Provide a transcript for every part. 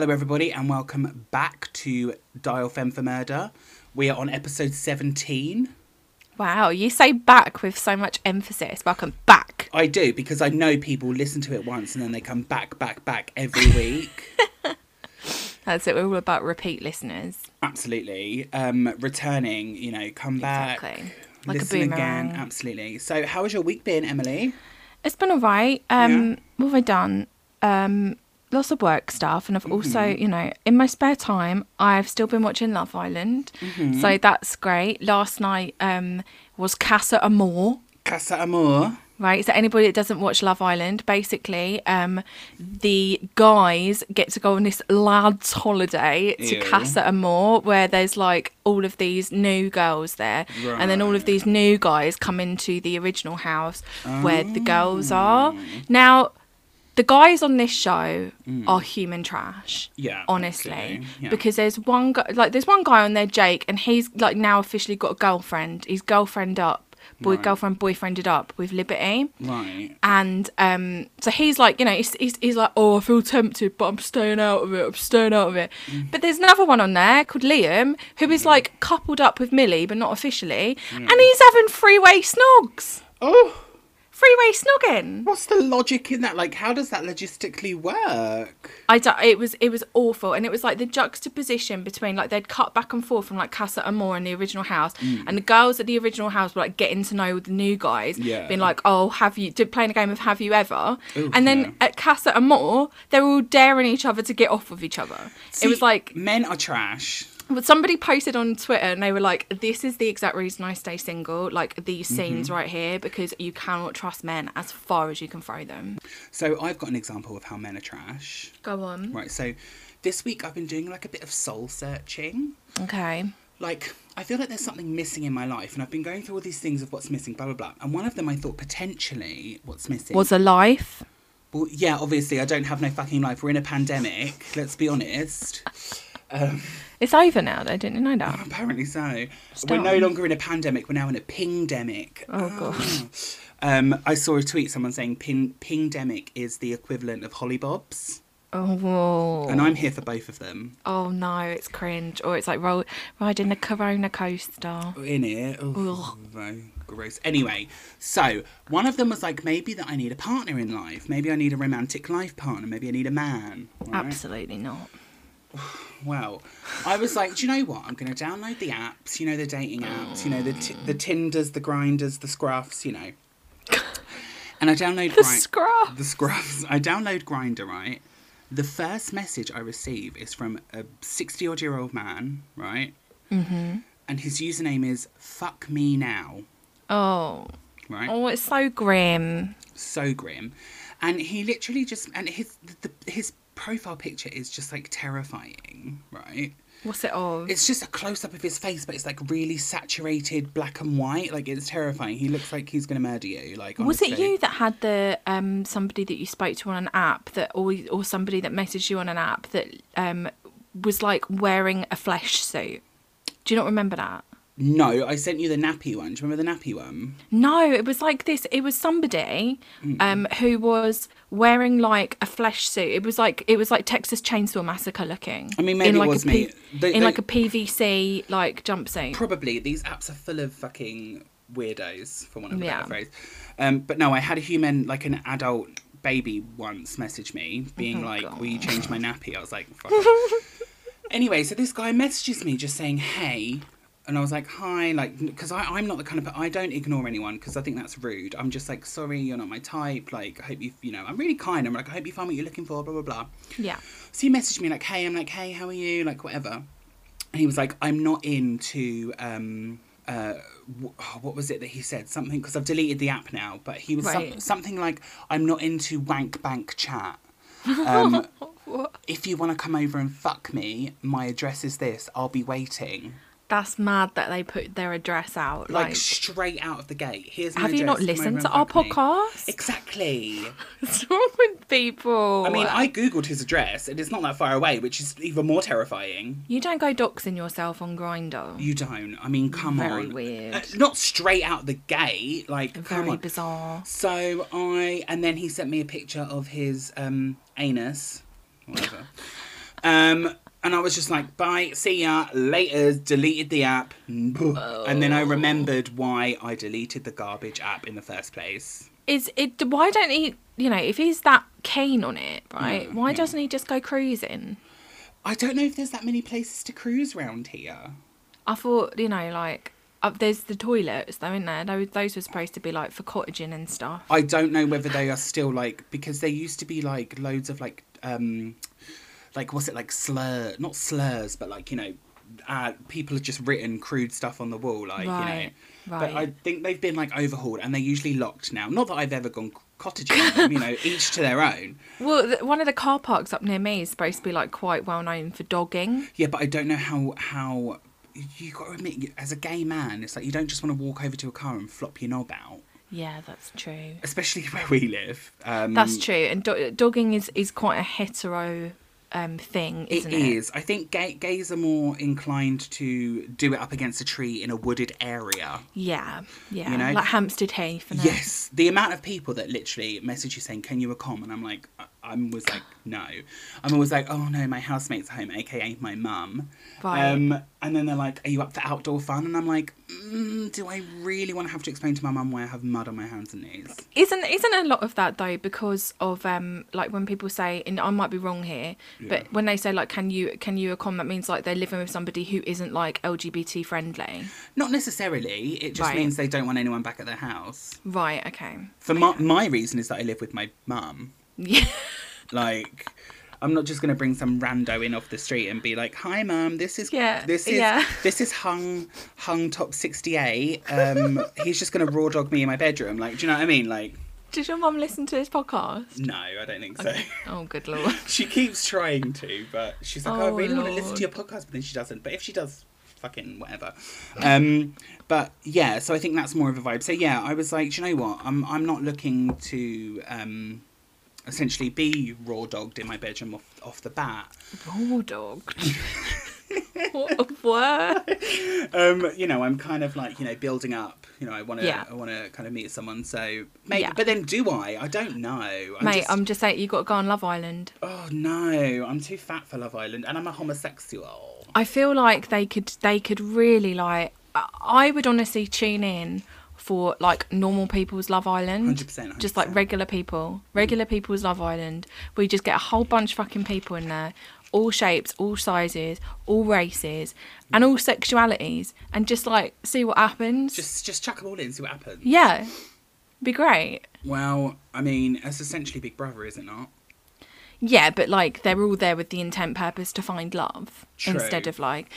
Hello, everybody, and welcome back to Dial Femme for Murder. We are on episode 17. Wow, you say back with so much emphasis. Welcome back. I do because I know people listen to it once and then they come back, back, back every week. That's it. We're all about repeat listeners. Absolutely. Um, returning, you know, come back. Exactly. Like a listen again. Absolutely. So, how has your week been, Emily? It's been alright. Um, Yeah. what have I done? Um, lots of work stuff, and I've also, Mm-hmm. you know, in my spare time, I've still been watching Love Island, Mm-hmm. so that's great. Last night um was Casa Amor. Casa Amor. Right, so anybody that doesn't watch Love Island, basically, um, the guys get to go on this lads' holiday to Ew. Casa Amor, where there's like all of these new girls there, and then all of these new guys come into the original house where the girls are. Now, the guys on this show are human trash. Yeah, honestly, yeah. because there's one guy, like there's one guy on there, Jake, and he's like now officially got a girlfriend. He's girlfriend up, boy, Right. girlfriend boyfriended up with Liberty Right. and um so he's like you know he's, he's, he's like oh i feel tempted but i'm staying out of it i'm staying out of it Mm. but there's another one on there called liam who is like coupled up with millie but not officially and he's having freeway snogs Oh, freeway snogging what's the logic in that? Like, how does that logistically work? I don't, it was it was awful, and it was like the juxtaposition between like they'd cut back and forth from like Casa Amor and the original house, mm. and the girls at the original house were like getting to know the new guys, Yeah. being like, "Oh, have you?" Did playing a game of Have you ever? Ooh, and then at Casa Amor, they were all daring each other to get off with each other. it was like men are trash. But somebody posted on Twitter and they were like, "This is the exact reason I stay single. Like these Mm-hmm. scenes right here, because you cannot trust men as far as you can throw them." So I've got an example of how men are trash. Go on. Right. So this week I've been doing like a bit of soul searching. Okay. Like I feel like there's something missing in my life, and I've been going through all these things of what's missing, blah blah blah. And one of them I thought potentially what's missing Was a life. Well, yeah, obviously I don't have no fucking life. We're in a pandemic. Let's be honest. Um, It's over now. though. didn't you know that? apparently so. We're no longer in a pandemic. We're now in a ping-demic. Oh, God. Um, I saw a tweet someone saying ping ping-demic is the equivalent of hollybobs, Oh, whoa. and I'm here for both of them. Oh no, it's cringe. Or it's like riding the Corona coaster. in it. Oh, very gross. Anyway, so one of them was like, maybe that I need a partner in life. Maybe I need a romantic life partner. Maybe I need a man. right? Absolutely not. Well, I was like, do you know what? I'm going to download the apps. You know the dating apps. You know the t- the Tinders, the Grindrs, the Scruffs. You know. And I download The Grind- scruff. the Scruffs. I download Grindr. Right. The first message I receive is from a sixty odd year old man. Right. Mm-hmm. And his username is fuck me now. Oh. Right. Oh, it's so grim. so grim and he literally just and his the, his profile picture is just like terrifying right What's it of? it's just a close-up of his face but it's like really saturated black and white like it's terrifying he looks like he's gonna murder you like was it you that had the um somebody that you spoke to on an app that or or somebody that messaged you on an app that um was like wearing a flesh suit? Do you not remember that? No i sent you the nappy one do you remember the nappy one No, it was like this. It was somebody um, who was wearing like a flesh suit. It was like it was like Texas Chainsaw Massacre looking. I mean, maybe in it like was a me. They- in like a PVC like jumpsuit. probably these apps are full of fucking weirdos for want of a Yeah. better phrase um, but no i had a human like an adult baby once message me being Oh, like God. will you change my nappy i was like fuck anyway so this guy messages me just saying hey and I was like, hi, like, because I'm not the kind of, I don't ignore anyone because I think that's rude. I'm just like, sorry, you're not my type. Like, I hope you, you know, I'm really kind. I'm like, I hope you find what you're looking for, blah, blah, blah. Yeah. So he messaged me like, "Hey," I'm like, "Hey, how are you?" Like, whatever. And he was like, "I'm not into um, uh, oh, what was it that he said? Something because I've deleted the app now, but he was some- something like, "I'm not into wank bank chat." Um, if you want to come over and fuck me, my address is this. I'll be waiting. That's mad that they put their address out. Like, Like, straight out of the gate. Here's my have you not listened to our me. podcast? Exactly. What's wrong with people? I mean, I googled his address, and it's not that far away, which is even more terrifying. You don't go doxing yourself on Grindr. You don't. I mean, come Very on. Very weird. Uh, not straight out the gate. Like, come Very on. bizarre. So I, and then he sent me a picture of his um, anus, whatever. Um, and I was just like, bye, see ya, later, deleted the app. And then I remembered why I deleted the garbage app in the first place. Is it? Why don't he? You know, if he's that keen on it, right? Yeah, why yeah. doesn't he just go cruising? I don't know if there's that many places to cruise round here. I thought, you know, like up there's the toilets though, in there. Those those were supposed to be like for cottaging and stuff. I don't know whether they are still like because there used to be like loads of like um like what's it like slur not slurs but like you know uh, people have just written crude stuff on the wall like you Right, know but I think they've been like overhauled and they're usually locked now not that I've ever gone cottaging on them you know each to their own Well, th- one of the car parks up near me is supposed to be like quite well known for dogging. yeah but I don't know how how you got to admit as a gay man it's like you don't just want to walk over to a car and flop your knob out Yeah, that's true. especially where we live um, That's true. And do- dogging is is quite a hetero um thing, isn't It it? is. I think gay- gays are more inclined to do it up against a tree in a wooded area. Yeah, yeah. You know? like Hampstead Heath. Yes, the amount of people that literally message you saying, "Can you come?" and I'm like, I I was like, no. I'm always like, oh no, my housemate's home, aka my mum. Right. Um, and then they're like, are you up for outdoor fun? And I'm like, mm, do I really want to have to explain to my mum why I have mud on my hands and knees? Isn't isn't a lot of that though because of um like when people say and I might be wrong here, Yeah. but when they say like can you can you come that means like they're living with somebody who isn't like LGBT friendly. Not necessarily. It just Right. means they don't want anyone back at their house. Right. Okay. For my, my reason is that I live with my mum. Yeah. Like, I'm not just gonna bring some rando in off the street and be like, "Hi, mum. This is Yeah, this is yeah. this is hung hung top 68. Um, he's just gonna raw dog me in my bedroom. Like, do you know what I mean? Like, Does your mum listen to this podcast? no, I don't think so. Oh, good lord. she keeps trying to, but she's like, "Oh, I Oh, really want to listen to your podcast," but then she doesn't. But if she does, fucking whatever. Um, but yeah, so I think that's more of a vibe. So yeah, I was like, do you know what? I'm I'm not looking to um, essentially be raw dogged in my bedroom off off the bat. Raw dogged. what a word. um, you know, I'm kind of like, you know, building up. You know, I want to, Yeah. I want to kind of meet someone. So, maybe, Yeah. but then do I? I don't know. I'm Mate, just- I'm just saying you've got to go on Love Island. Oh no, I'm too fat for Love Island, and I'm a homosexual. I feel like they could they could really like I- I would honestly tune in for like normal people's Love Island. 100%, Just like regular people. Regular people's Love Island. We just get a whole bunch of fucking people in there. All shapes, all sizes, all races, and all sexualities, and just like see what happens. Just, just chuck them all in, see what happens. yeah, be great. Well, I mean, it's essentially Big Brother, is it not? Yeah, but like they're all there with the intent purpose to find love True. instead of like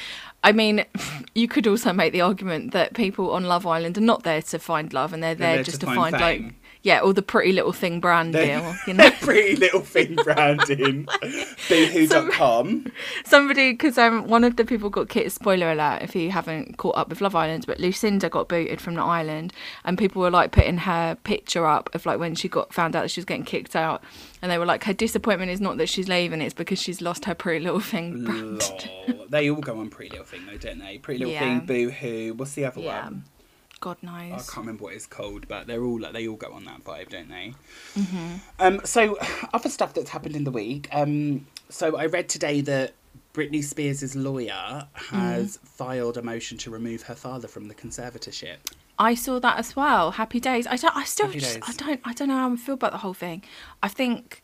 I mean, you could also make the argument that people on Love Island are not there to find love and they're, They're there just to to find find, like. Yeah, all the pretty little thing brand They- deal, you know. Pretty little thing branding. Boohoo.com. Somebody because um one of the people got kicked spoiler alert if you haven't caught up with Love Island, but Lucinda got booted from the island and people were like putting her picture up of like when she got found out that she was getting kicked out and they were like her disappointment is not that she's leaving, it's because she's lost her pretty little thing brand. Lol. They all go on Pretty Little Thing, though, don't they? Pretty Little Yeah. Thing, Boohoo. What's the other Yeah. one? God knows. I can't remember what it's called, but they're all like they all go on that vibe, don't they? Mm-hmm. Um, so other stuff that's happened in the week. Um, so I read today that Britney Spears' lawyer has Mm. filed a motion to remove her father from the conservatorship. I saw that as well. Happy days. I don't. I still. Just. I don't. I don't know how I feel about the whole thing. I think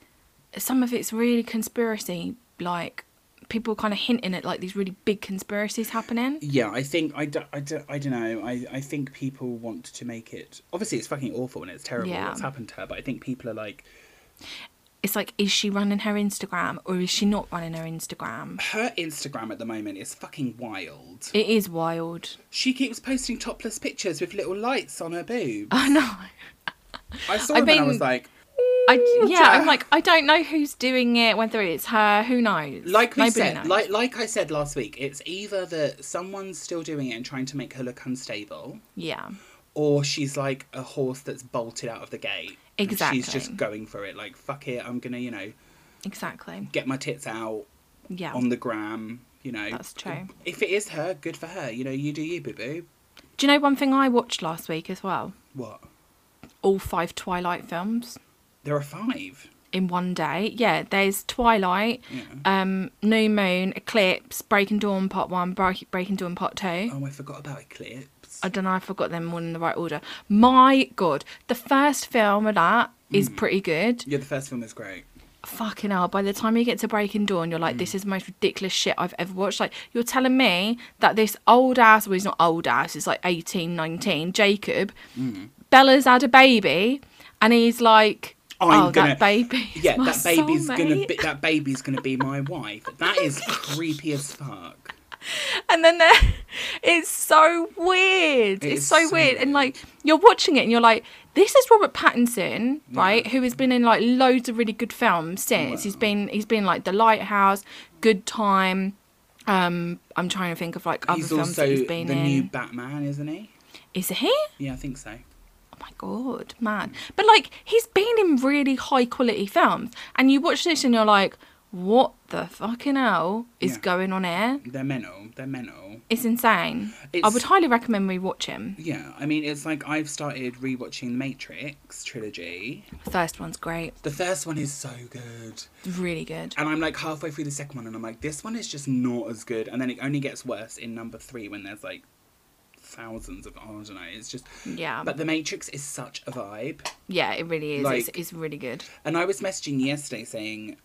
some of it's really conspiracy. Like people kind of hinting at like these really big conspiracies happening. Yeah, I think I, do, I, do, I don't know. I, I think people want to make it. Obviously, it's fucking awful and it's terrible Yeah. what's happened to her. But I think people are like, It's like, is she running her Instagram or is she not running her Instagram? her Instagram at the moment is fucking wild. It is wild. She keeps posting topless pictures with little lights on her boobs. I know. I saw I them and I was like, I yeah. I'm like, I don't know who's doing it. Whether it's her, who knows? like we Nobody said, knows. like like I said last week, it's either that someone's still doing it and trying to make her look unstable, yeah. or she's like a horse that's bolted out of the gate. Exactly. She's just going for it. Like fuck it, I'm gonna you know Exactly. get my tits out Yeah. on the gram. You know, That's true. If it is her, good for her. You know, you do you, boo boo. Do you know one thing I watched last week as well? What? All five Twilight films. There are five. in one day. Yeah, there's Twilight, Yeah. um, New Moon, Eclipse, Breaking Dawn Part One, Break- Breaking Dawn Part Two. Oh, I forgot about Eclipse. I don't know I forgot them all in the right order. My God, the first film of that is mm. pretty good. Yeah, the first film is great. Fucking hell, by the time you get to Breaking Dawn, you're like, mm. this is the most ridiculous shit I've ever watched. Like, you're telling me that this old ass, well, he's not old ass, he's like 18, 19, Jacob, mm. Bella's had a baby, and he's like, I'm oh, gonna- that baby. Yeah, that baby's gonna be that baby's gonna be my wife. That is creepy as fuck. and then there, it's so weird. It it's so, so weird. And like you're watching it and you're like, this is Robert Pattinson, right? Who has been in like loads of really good films since. He's Wow. been he's been like The Lighthouse, Good Time. Um, I'm trying to think of like other he's films that he's been the in. The new Batman, isn't he? Is he? Yeah, I think so. My god, man! But like he's been in really high quality films, and you watch this and you're like, what the fucking hell is Yeah. going on here? They're mental. They're mental. It's insane. I would highly recommend we watch him. Yeah, I mean, it's like I've started rewatching the Matrix trilogy. The first one's great. The first one is so good. Really good. And I'm like halfway through the second one, and I'm like, this one is just not as good. And then it only gets worse in number three when there's like thousands of, oh, I don't know, it's just. Yeah. But The Matrix is such a vibe. yeah, it really is. it's, like- it's really good. And I was messaging yesterday saying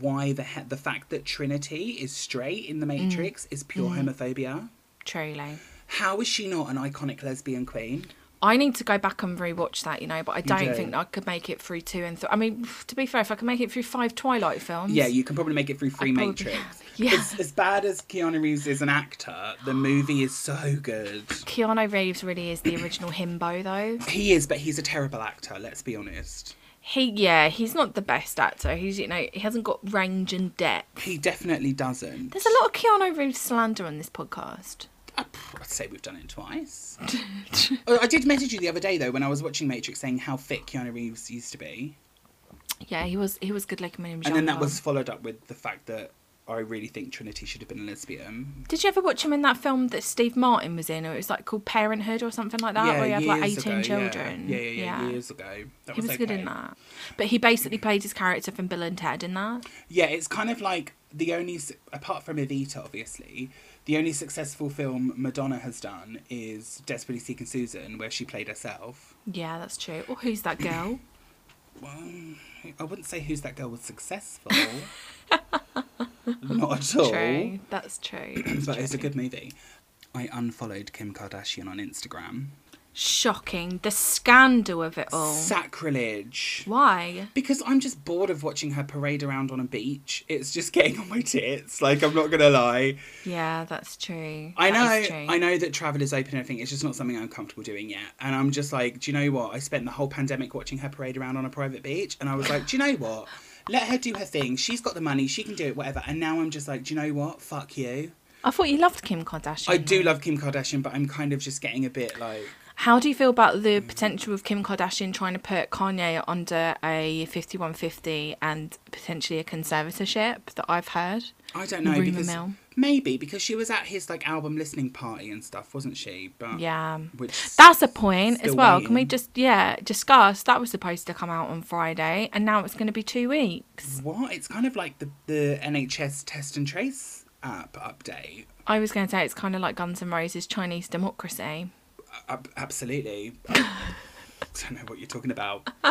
why the he- the fact that Trinity is straight in The Mm. Matrix is pure homophobia. Truly. How is she not an iconic lesbian queen? I need to go back and rewatch that, you know, but I don't do. think I could make it through two and three. I mean, to be fair, if I can make it through five Twilight films. Yeah, you can probably make it through three probably Matrix. Yeah. As, as bad as Keanu Reeves is an actor, the movie is so good. Keanu Reeves really is the original himbo, though. He is, but he's a terrible actor, let's be honest. He, yeah, he's not the best actor. He's, you know, he hasn't got range and depth. He definitely doesn't. There's a lot of Keanu Reeves slander on this podcast. Uh, I'd say we've done it twice. oh, I did message you the other day though when I was watching Matrix, saying how thick Keanu Reeves used to be, Yeah, he was he was good looking when he was and then that was followed up with the fact that I really think Trinity should have been a lesbian. Did you ever watch him in that film that Steve Martin was in? Or it was like called Parenthood or something like that, where he had like 18 ago, yeah. children. Yeah, yeah, yeah, years ago. That He was good in that. But he basically played his character from Bill and Ted in that. Yeah, it's kind of like the only, apart from Evita, obviously, the only successful film Madonna has done is Desperately Seeking Susan, where she played herself. Yeah, that's true. Or who's that girl? Well, I wouldn't say Who's That Girl was successful. Not at all. True. That's true. That's But it's a good movie. I unfollowed Kim Kardashian on Instagram. Shocking. The scandal of it all. Sacrilege. Why? Because I'm just bored of watching her parade around on a beach. It's just getting on my tits. Like I'm not gonna lie. Yeah, that's true. I That know, true. I know that travel is open and everything. It's just not something I'm comfortable doing yet. And I'm just like, do you know what? I spent the whole pandemic watching her parade around on a private beach, and I was like, do you know what? Let her do her thing. She's got the money. She can do it. Whatever. And now I'm just like, do you know what? Fuck you. I thought you loved Kim Kardashian. I do love Kim Kardashian, but I'm kind of just getting a bit like. How do you feel about the potential of Kim Kardashian trying to put Kanye under a 5150 and potentially a conservatorship that I've heard? I don't know because mill. maybe because she was at his like album listening party and stuff, wasn't she? But Yeah. which That's a point as well. Can we just, yeah, discuss? That was supposed to come out on Friday and now it's going to be two weeks. what? It's kind of like the the NHS test and trace app update. I was going to say it's kind of like Guns N' Roses Chinese democracy. Ab- absolutely. I don't know what you're talking about.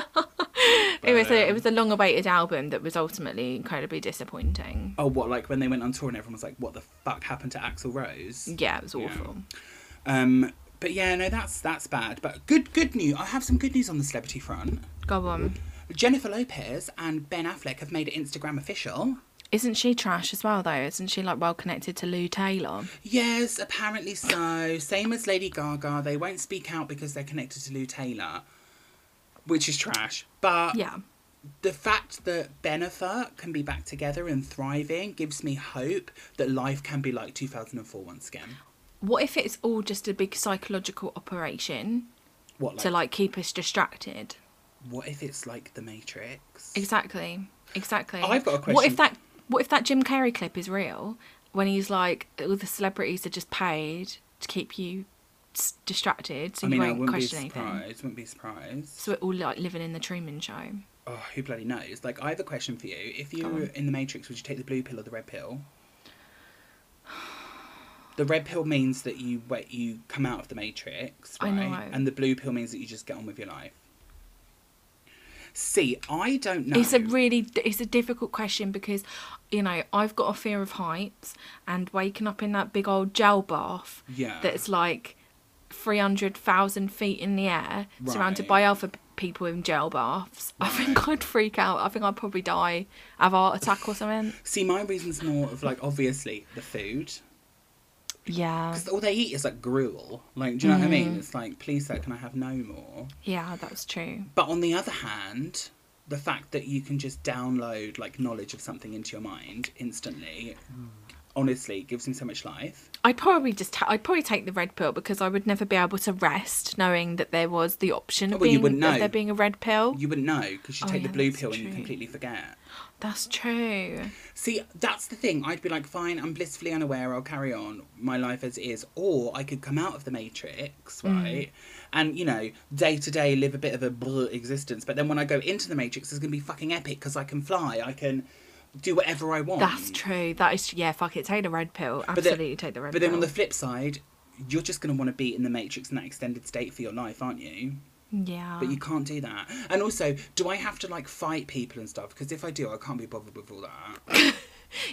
it was a, it um, was a long awaited album that was ultimately incredibly disappointing. Oh, what? Like when they went on tour and everyone was like, "What the fuck happened to Axl Rose?" Yeah, it was Yeah. awful. Um, but yeah, no, that's that's bad. But good, good news. I have some good news on the celebrity front. Go on. Jennifer Lopez and Ben Affleck have made it Instagram official. Isn't she trash as well though? Isn't she like well connected to Lou Taylor? Yes, apparently so. Same as Lady Gaga. They won't speak out because they're connected to Lou Taylor, which is trash. But Yeah. the fact that Bennifer can be back together and thriving gives me hope that life can be like 2004 once again. What if it's all just a big psychological operation What like, to like keep us distracted? what if it's like The Matrix? Exactly. Exactly. I've got a question. What if that what if that Jim Carrey clip is real when he's like all the celebrities are just paid to keep you s- distracted so I you mean, I won't wouldn't be question anything. Wouldn't be surprised. So we're all like living in the Truman show. oh, who bloody knows? Like, I have a question for you. If you were in the Matrix, would you take the blue pill or the red pill? The red pill means that you wait, you come out of the Matrix, I right? know. And the blue pill means that you just get on with your life. See, I don't know. It's a really it's a difficult question because you know I've got a fear of heights and waking up in that big old gel bath yeah. that's like three hundred thousand feet in the air, surrounded by other people in gel baths. I think I'd freak out. I think I'd probably die, have a heart attack or something. See, my reason's more of like obviously the food. Yeah, Because all they eat is like gruel. Like, do you know what I mean? Mm. It's like, please, sir, can I have no more? yeah, that's true. But on the other hand, the fact that you can just download like knowledge of something into your mind instantly, honestly, gives me so much life. I'd probably just ta- I'd probably take the red pill because I would never be able to rest knowing that there was the option of, Well, you being, wouldn't of know. there being a red pill. You wouldn't know because you Oh, take yeah, the blue pill and you completely forget. That's true. See, that's the thing. I'd be like, fine, I'm blissfully unaware. I'll carry on my life as it is, or I could come out of the matrix, Mm. right? And you know, day to day, live a bit of a existence. But then when I go into the matrix, it's gonna be fucking epic because I can fly. I can do whatever I want. That's true. That is yeah. Fuck it. Take the red pill. then- Absolutely take the red But pill. But then on the flip side, you're just gonna want to be in the matrix in that extended state for your life, aren't you? Yeah. But you can't do that. And also, do I have to like fight people and stuff? Because if I do, I can't be bothered with all that.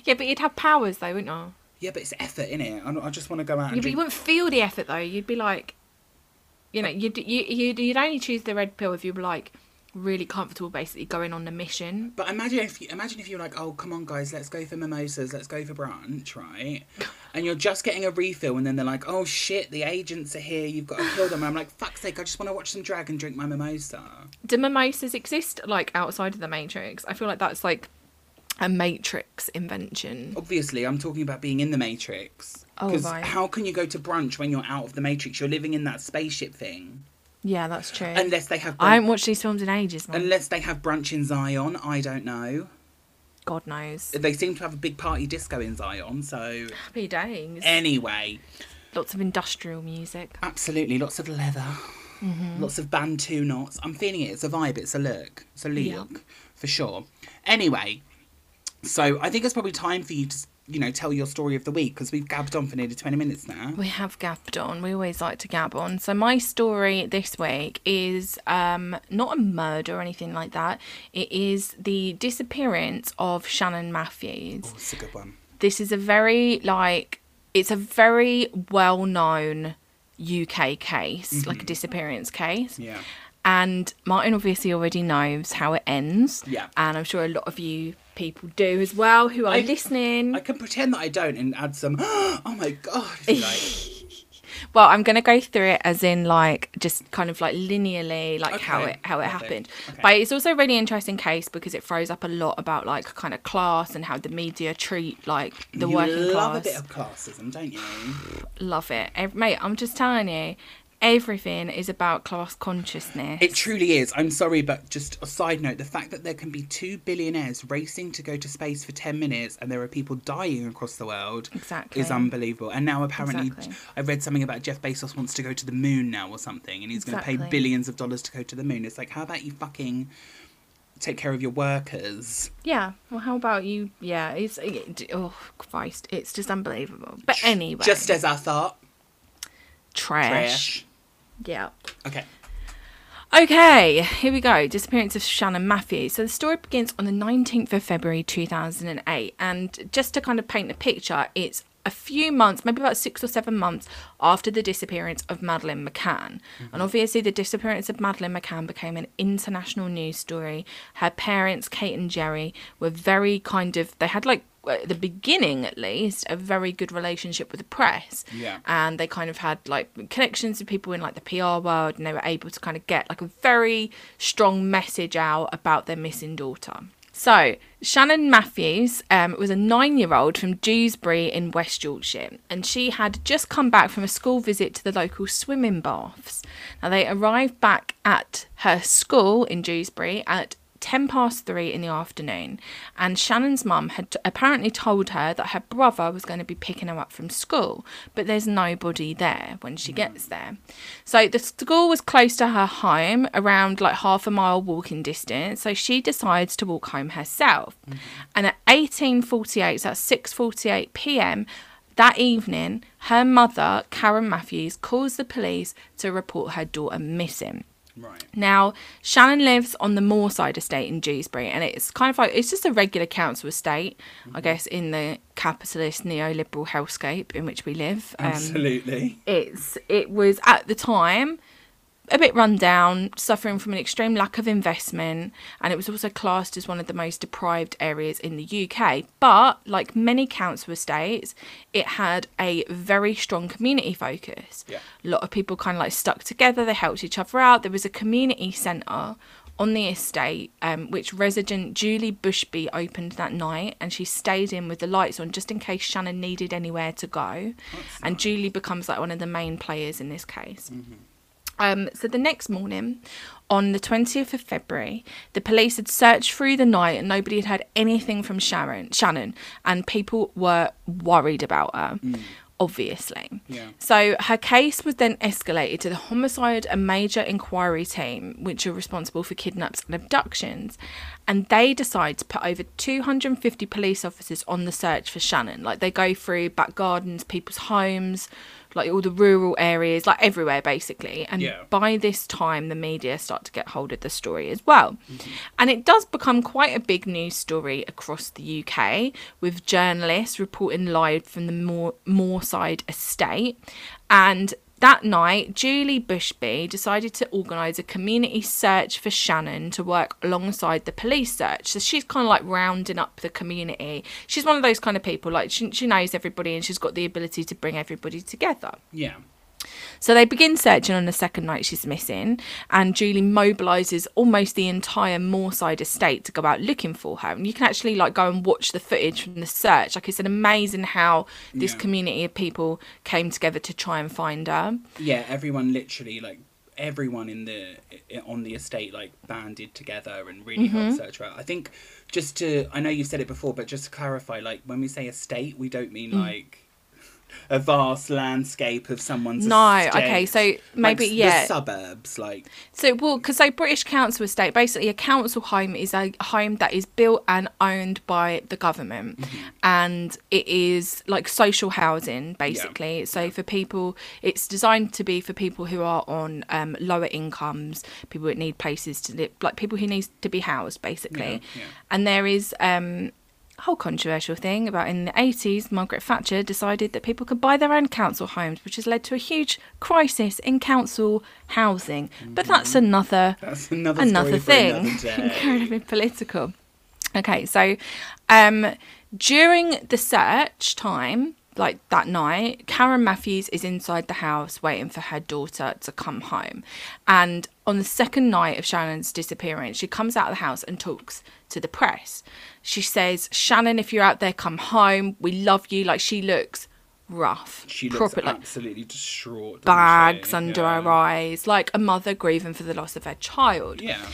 Yeah, but you'd have powers though, wouldn't you? Yeah, but it's effort, innit? I, I just want to go out. Yeah, And but you wouldn't feel the effort though. You'd be like, you know, you'd you, you'd, you'd only choose the red pill if you were like really comfortable, basically going on the mission. But imagine if you imagine if you're like, oh come on guys, let's go for mimosas, let's go for brunch, right? And you're just getting a refill, and then they're like, oh shit, the agents are here, you've got to kill them. And I'm like, fuck's sake, I just want to watch some drag and drink my mimosa. Do mimosas exist like outside of the Matrix? I feel like that's like a Matrix invention. Obviously, I'm talking about being in the Matrix. Oh, Because right. how can you go to brunch when you're out of the Matrix? You're living in that spaceship thing. Yeah, that's true. Unless they have, I haven't watched these films in ages, man. unless they have brunch in Zion, I don't know. God knows. They seem to have a big party disco in Zion, so Happy days. anyway. Lots of industrial music. Absolutely, lots of leather, Mm-hmm. lots of bantu knots. I'm feeling it. It's a vibe. It's a look. It's a look Yeah. for sure. Anyway, so I think it's probably time for you to, you know, tell your story of the week because we've gabbed on for nearly 20 minutes now. We have gabbed on. We always like to gab on. So my story this week is um, not a murder or anything like that. It is the disappearance of Shannon Matthews. Oh, it's a good one. This is a very like it's a very well known UK case, like a disappearance case. Yeah. And Martin obviously already knows how it ends. Yeah. And I'm sure a lot of you people do as well who are I- listening. I can pretend that I don't and add some, oh my god, if you like. Well, I'm going to go through it as in like just kind of like linearly, like how it how it perfect. happened. Okay. But it's also a really interesting case because it throws up a lot about like kind of class and how the media treat like the you working love class. a bit of classism, don't you? Love it, mate. I'm just telling you, everything is about class consciousness. It truly is. I'm sorry, but just a side note: the fact that there can be two billionaires racing to go to space for ten minutes, and there are people dying across the world, Exactly. is unbelievable. And now apparently, Exactly. I read something about Jeff Bezos wants to go to the moon now or something, and he's going to pay billions of dollars to go to the moon. It's like, how about you fucking take care of your workers? yeah. Well, how about you? Yeah. It's it, oh Christ, it's just unbelievable. But anyway, Just as I thought. trash. Trash. Yeah. Okay. Okay, here we go. Disappearance of Shannon Matthews. So the story begins on the 19th of February 2008. And just to kind of paint the picture, it's a few months, maybe about six or seven months after the disappearance of Madeleine McCann. Mm-hmm. And obviously, the disappearance of Madeleine McCann became an international news story. Her parents, Kate and Gerry, were very kind of, they had like, at the beginning at least, a very good relationship with the press Yeah. and they kind of had like connections to people in like the PR world and they were able to kind of get like a very strong message out about their missing daughter. So, Shannon Matthews um, was a nine year old from Dewsbury in West Yorkshire, and she had just come back from a school visit to the local swimming baths. Now, they arrived back at her school in Dewsbury at 10 past three in the afternoon, and Shannon's mum had t- apparently told her that her brother was going to be picking her up from school, but there's nobody there when she mm. gets there. So the school was close to her home, around like half a mile walking distance, so she decides to walk home herself. Mm-hmm. And at 18:48, so that's 6:48 p.m., that evening, her mother, Karen Matthews, calls the police to report her daughter missing. Right. Now, Shannon lives on the Moorside estate in Dewsbury, and it's kind of like it's just a regular council estate, I guess, in the capitalist neoliberal hellscape in which we live. Um, Absolutely. it's it was at the time a bit run down, suffering from an extreme lack of investment, and it was also classed as one of the most deprived areas in the UK. But like many council estates, it had a very strong community focus. Yeah. A lot of people kind of like stuck together, they helped each other out. There was a community centre on the estate, um, which resident Julie Bushby opened that night, and she stayed in with the lights on just in case Shannon needed anywhere to go. and Julie becomes like one of the main players in this case. Um, so the next morning, on the 20th of February, the police had searched through the night and nobody had had anything from Sharon, Shannon, and people were worried about her, obviously. Yeah. So her case was then escalated to the Homicide and Major Inquiry Team, which are responsible for kidnaps and abductions, and they decide to put over 250 police officers on the search for Shannon. Like they go through back gardens, people's homes, like all the rural areas, like everywhere basically. And Yeah. by this time, the media start to get hold of the story as well. Mm-hmm. And it does become quite a big news story across the UK, with journalists reporting live from the Moor- Moorside estate. And that night, Julie Bushby decided to organise a community search for Shannon to work alongside the police search. So she's kind of like rounding up the community. She's one of those kind of people, like she, she knows everybody and she's got the ability to bring everybody together. Yeah. So they begin searching on the second night she's missing, and Julie mobilises almost the entire Moorside estate to go out looking for her. And you can actually like go and watch the footage from the search. Like it's an amazing how this Yeah. community of people came together to try and find her. Yeah, everyone literally like everyone in the on the estate like banded together and really Mm-hmm. helped search her out. I think just to I know you said it before, but just to clarify, like when we say estate, we don't mean Mm. like a vast landscape of someone's No, estate. okay, so maybe, s- yeah. the suburbs like So, well, because so British council estate, basically a council home is a home that is built and owned by the government, and it is like social housing basically. So for people, it's designed to be for people who are on um, lower incomes, people that need places to live, like people who need to be housed basically. Yeah, yeah. And there is um, whole controversial thing about in the 80s, Margaret Thatcher decided that people could buy their own council homes, which has led to a huge crisis in council housing. But that's another that's another another thing. Incredibly political. Okay, so um, during the search time, like that night, Karen Matthews is inside the house waiting for her daughter to come home. And on the second night of Shannon's disappearance, she comes out of the house and talks to the press. She says, Shannon, if you're out there, come home. We love you. Like she looks rough. She looks proper, like, absolutely distraught. bags she? under yeah. her eyes, like a mother grieving for the loss of her child. Yeah.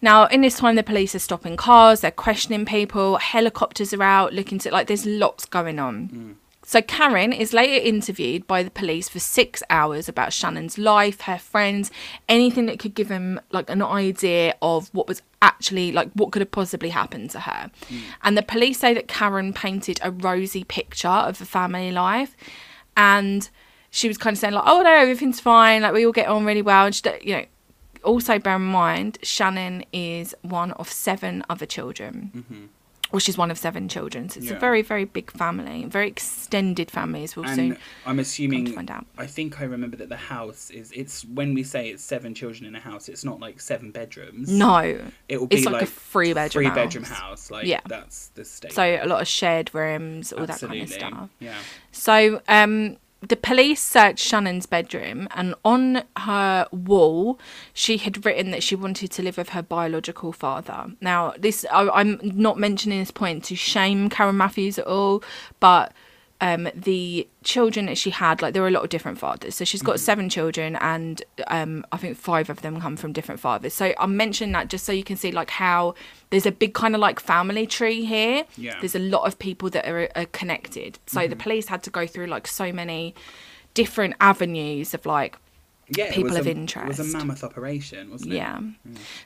Now, in this time, the police are stopping cars, they're questioning people, helicopters are out looking to, like, there's lots going on. Mm. So, Karen is later interviewed by the police for six hours about Shannon's life, her friends, anything that could give him, like, an idea of what was actually, like, what could have possibly happened to her. Mm. And the police say that Karen painted a rosy picture of the family life. And she was kind of saying, like, oh, no, everything's fine, like, we all get on really well. And she, you know, also bear in mind Shannon is one of seven other children. Mm-hmm. Well, she's one of seven children, so it's a Mm-hmm. Very, very big family, very extended family, as we'll And soon. I'm assuming. find out. I think I remember that the house is. It's when we say it's seven children in a house. It's not like seven bedrooms. No, it will be it's like a Three bedroom house. house. Like Yeah. that's the state. so a lot of shared rooms, all Absolutely. that kind of stuff. Yeah. So um, the police searched Shannon's bedroom, and on her wall, she had written that she wanted to live with her biological father. Now, this I, I'm not mentioning this point to shame Karen Matthews at all, but um, the children that she had, like there were a lot of different fathers. So she's got seven children, and um, I think five of them come from different fathers. So I'm mentioning that just so you can see like how there's a big kind of like family tree here. Yeah. There's a lot of people that are, are connected. So the police had to go through like so many different avenues of like Yeah, people it was of a, interest. It was a mammoth operation, wasn't it? yeah.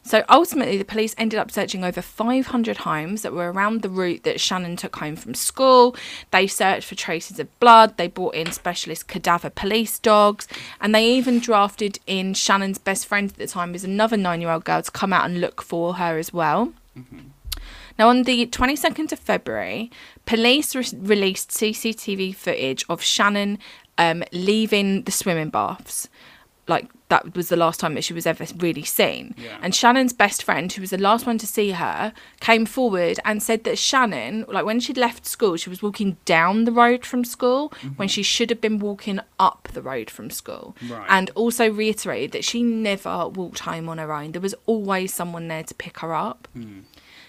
So ultimately, the police ended up searching over 500 homes that were around the route that Shannon took home from school. They searched for traces of blood. They brought in specialist cadaver police dogs. And they even drafted in Shannon's best friend at the time, who's another nine year old girl, to come out and look for her as well. Now, on the 22nd of February, police re- released CCTV footage of Shannon um, leaving the swimming baths. Like, that was the last time that she was ever really seen. Yeah. And Shannon's best friend, who was the last one to see her, came forward and said that Shannon, like when she'd left school, she was walking down the road from school mm-hmm. when she should have been walking up the road from school. Right. And also reiterated that she never walked home on her own. There was always someone there to pick her up. Hmm.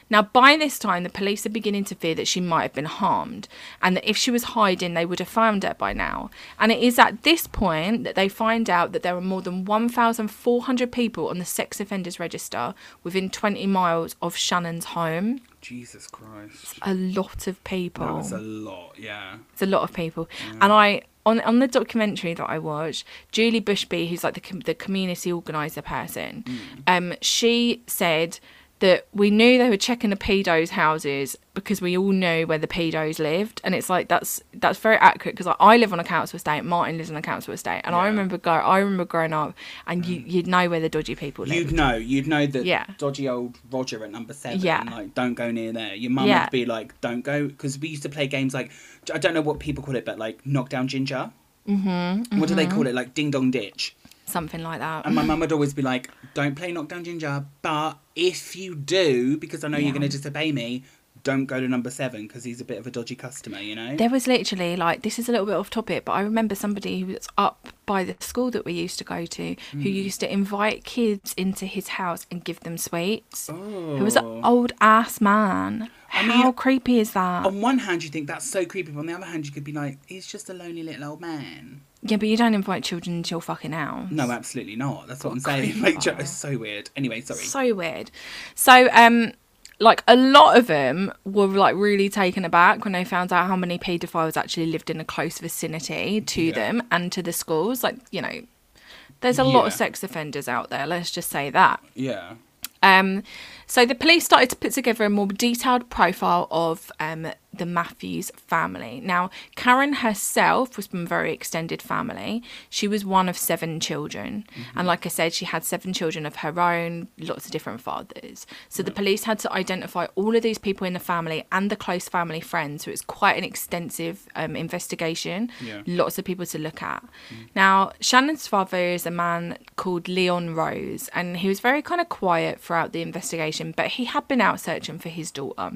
Now, by this time, the police are beginning to fear that she might have been harmed and that if she was hiding, they would have found her by now. And it is at this point that they find out that there are more than 1,400 people on the sex offenders register within 20 miles of Shannon's home. Jesus Christ. A lot of people. That was a lot, yeah. It's a lot of people. And I on on the documentary that I watched, Julie Bushby, who's like the com- the community organizer person, um, she said that we knew they were checking the pedos' houses because we all knew where the pedos lived, and it's like that's that's very accurate because like, I live on a council estate, Martin lives on a council estate, and I remember go I remember growing up, and you you'd know where the dodgy people live. You'd know, you'd know that Yeah. dodgy old Roger at number seven. Yeah. Like, don't go near there. Your mum Yeah. would be like, don't go, because we used to play games like, I don't know what people call it, but like knockdown ginger. Mm-hmm, What do they call it? Like ding dong ditch. Something like that. And my mum would always be like, don't play knockdown ginger, but if you do, because I know Yeah. you're going to disobey me, don't go to number seven because he's a bit of a dodgy customer, you know? There was literally like this is a little bit off topic, but I remember somebody who was up by the school that we used to go to Hmm. who used to invite kids into his house and give them sweets. Oh. It was an old ass man. I How creepy is that? On one hand, you think that's so creepy, but on the other hand, you could be like, he's just a lonely little old man. Yeah, but you don't invite children into your fucking house. No, absolutely not. That's what I'm saying. Like, it's so weird. Anyway, sorry. So weird. So, um, like a lot of them were like really taken aback when they found out how many paedophiles actually lived in a close vicinity to Yeah. them and to the schools. Like, you know, there's a lot of sex offenders out there. Let's just say that. yeah. Um, so the police started to put together a more detailed profile of um, the Matthews family. Now, Karen herself was from a very extended family. She was one of seven children. And like I said, she had seven children of her own, lots of different fathers. So the police had to identify all of these people in the family and the close family friends. So it's quite an extensive um, investigation. Yeah. Lots of people to look at. Now, Shannon's father is a man called Leon Rose, and he was very kind of quiet throughout the investigation, but he had been out searching for his daughter.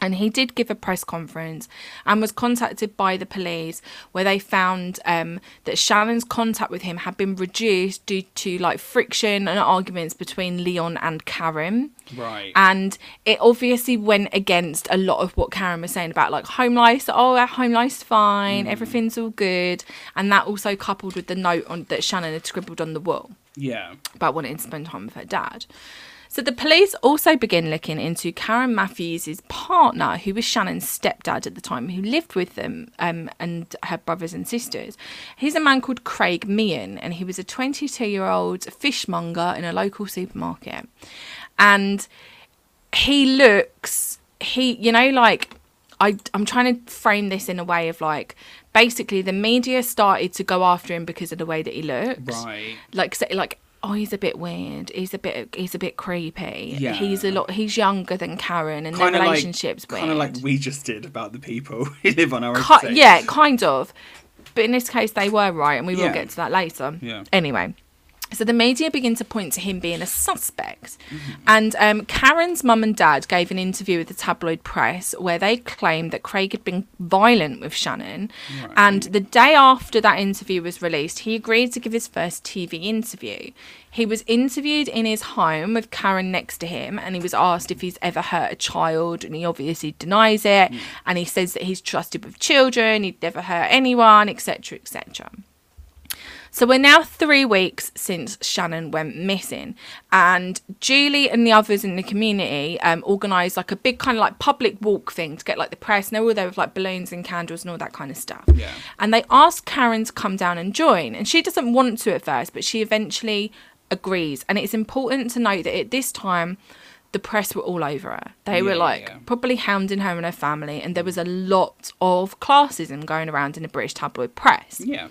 And he did give a press conference and was contacted by the police where they found um, that Shannon's contact with him had been reduced due to like friction and arguments between Leon and Karen. Right. And it obviously went against a lot of what Karen was saying about like home life. Oh, our home life's fine, everything's all good. And that also coupled with the note on that Shannon had scribbled on the wall yeah. about wanting to spend time with her dad. So the police also begin looking into Karen Matthews' partner, who was Shannon's stepdad at the time, who lived with them um, and her brothers and sisters. He's a man called Craig Meehan, and he was a 22-year-old fishmonger in a local supermarket. And he looks, he, you know, like I, I'm trying to frame this in a way of like, basically the media started to go after him because of the way that he looks Right. like say like oh he's a bit weird. He's a bit he's a bit creepy. Yeah. he's a lot he's younger than karen and Kind their of like, relationships kind of like we just did about the people who live on our Ki- yeah kind of. But in this case they were right and we will get to that later. Yeah. anyway So the media begin to point to him being a suspect. And um, Karen's mum and dad gave an interview with the tabloid press where they claimed that Craig had been violent with Shannon. And the day after that interview was released, he agreed to give his first TV interview. He was interviewed in his home with Karen next to him, and he was asked if he's ever hurt a child, and he obviously denies it. And he says that he's trusted with children, he'd never hurt anyone, etc., etc. So we're now three weeks since Shannon went missing, and Julie and the others in the community um, organised like a big kind of like public walk thing to get like the press, and they were all there with like balloons and candles and all that kind of stuff. Yeah. And they asked Karen to come down and join, and she doesn't want to at first, but she eventually agrees. And it's important to note that at this time, the press were all over her. They were like yeah. probably hounding her and her family, and there was a lot of classism going around in the British tabloid press. Yeah.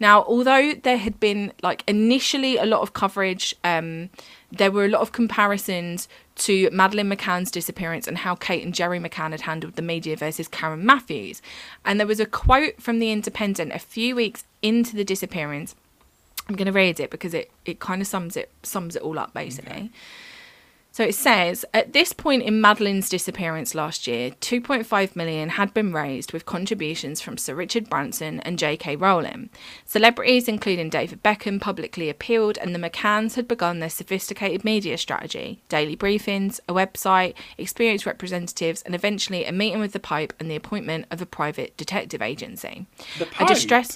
Now, although there had been like initially a lot of coverage, um, there were a lot of comparisons to Madeleine McCann's disappearance and how Kate and Gerry McCann had handled the media versus Karen Matthews. And there was a quote from The Independent a few weeks into the disappearance. I'm going to read it because it, it kind of sums it sums it all up basically. So it says, at this point in Madeleine's disappearance last year, 2.5 million had been raised with contributions from Sir Richard Branson and J.K. Rowling. Celebrities, including David Beckham, publicly appealed, and the McCanns had begun their sophisticated media strategy daily briefings, a website, experienced representatives, and eventually a meeting with the Pope and the appointment of a private detective agency. The A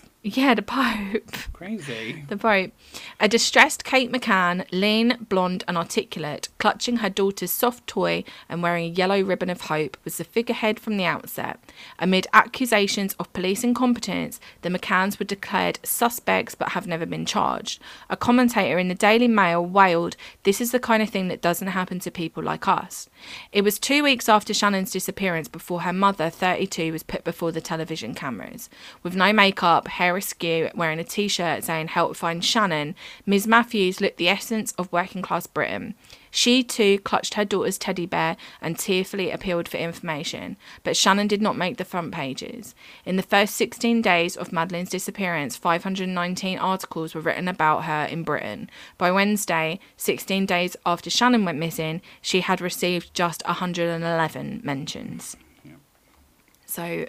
Pope? Yeah, the Pope. Crazy. The Pope. A distressed Kate McCann, lean, blonde, and articulate, clutching her daughter's soft toy and wearing a yellow ribbon of hope, was the figurehead from the outset. Amid accusations of police incompetence, the McCanns were declared suspects but have never been charged. A commentator in the Daily Mail wailed, This is the kind of thing that doesn't happen to people like us. It was two weeks after Shannon's disappearance before her mother, 32, was put before the television cameras. With no makeup, hair askew, wearing a t shirt saying, Help find Shannon, Ms. Matthews looked the essence of working class Britain. She too clutched her daughter's teddy bear and tearfully appealed for information, but Shannon did not make the front pages. In the first 16 days of Madeleine's disappearance, 519 articles were written about her in Britain. By Wednesday, 16 days after Shannon went missing, she had received just 111 mentions. So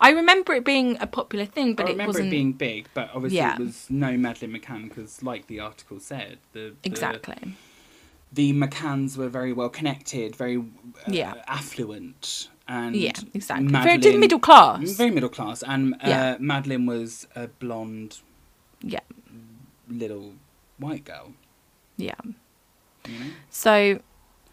I remember it being a popular thing, but I it remember wasn't it being big, but obviously Yeah. it was no Madeleine McCann because, like the article said, the, the exactly. the McCanns were very well connected, very uh, Yeah. affluent, and Yeah, exactly. Very middle class. very middle class, and uh, Yeah. Madeleine was a blonde Yeah, little white girl. yeah. You know? So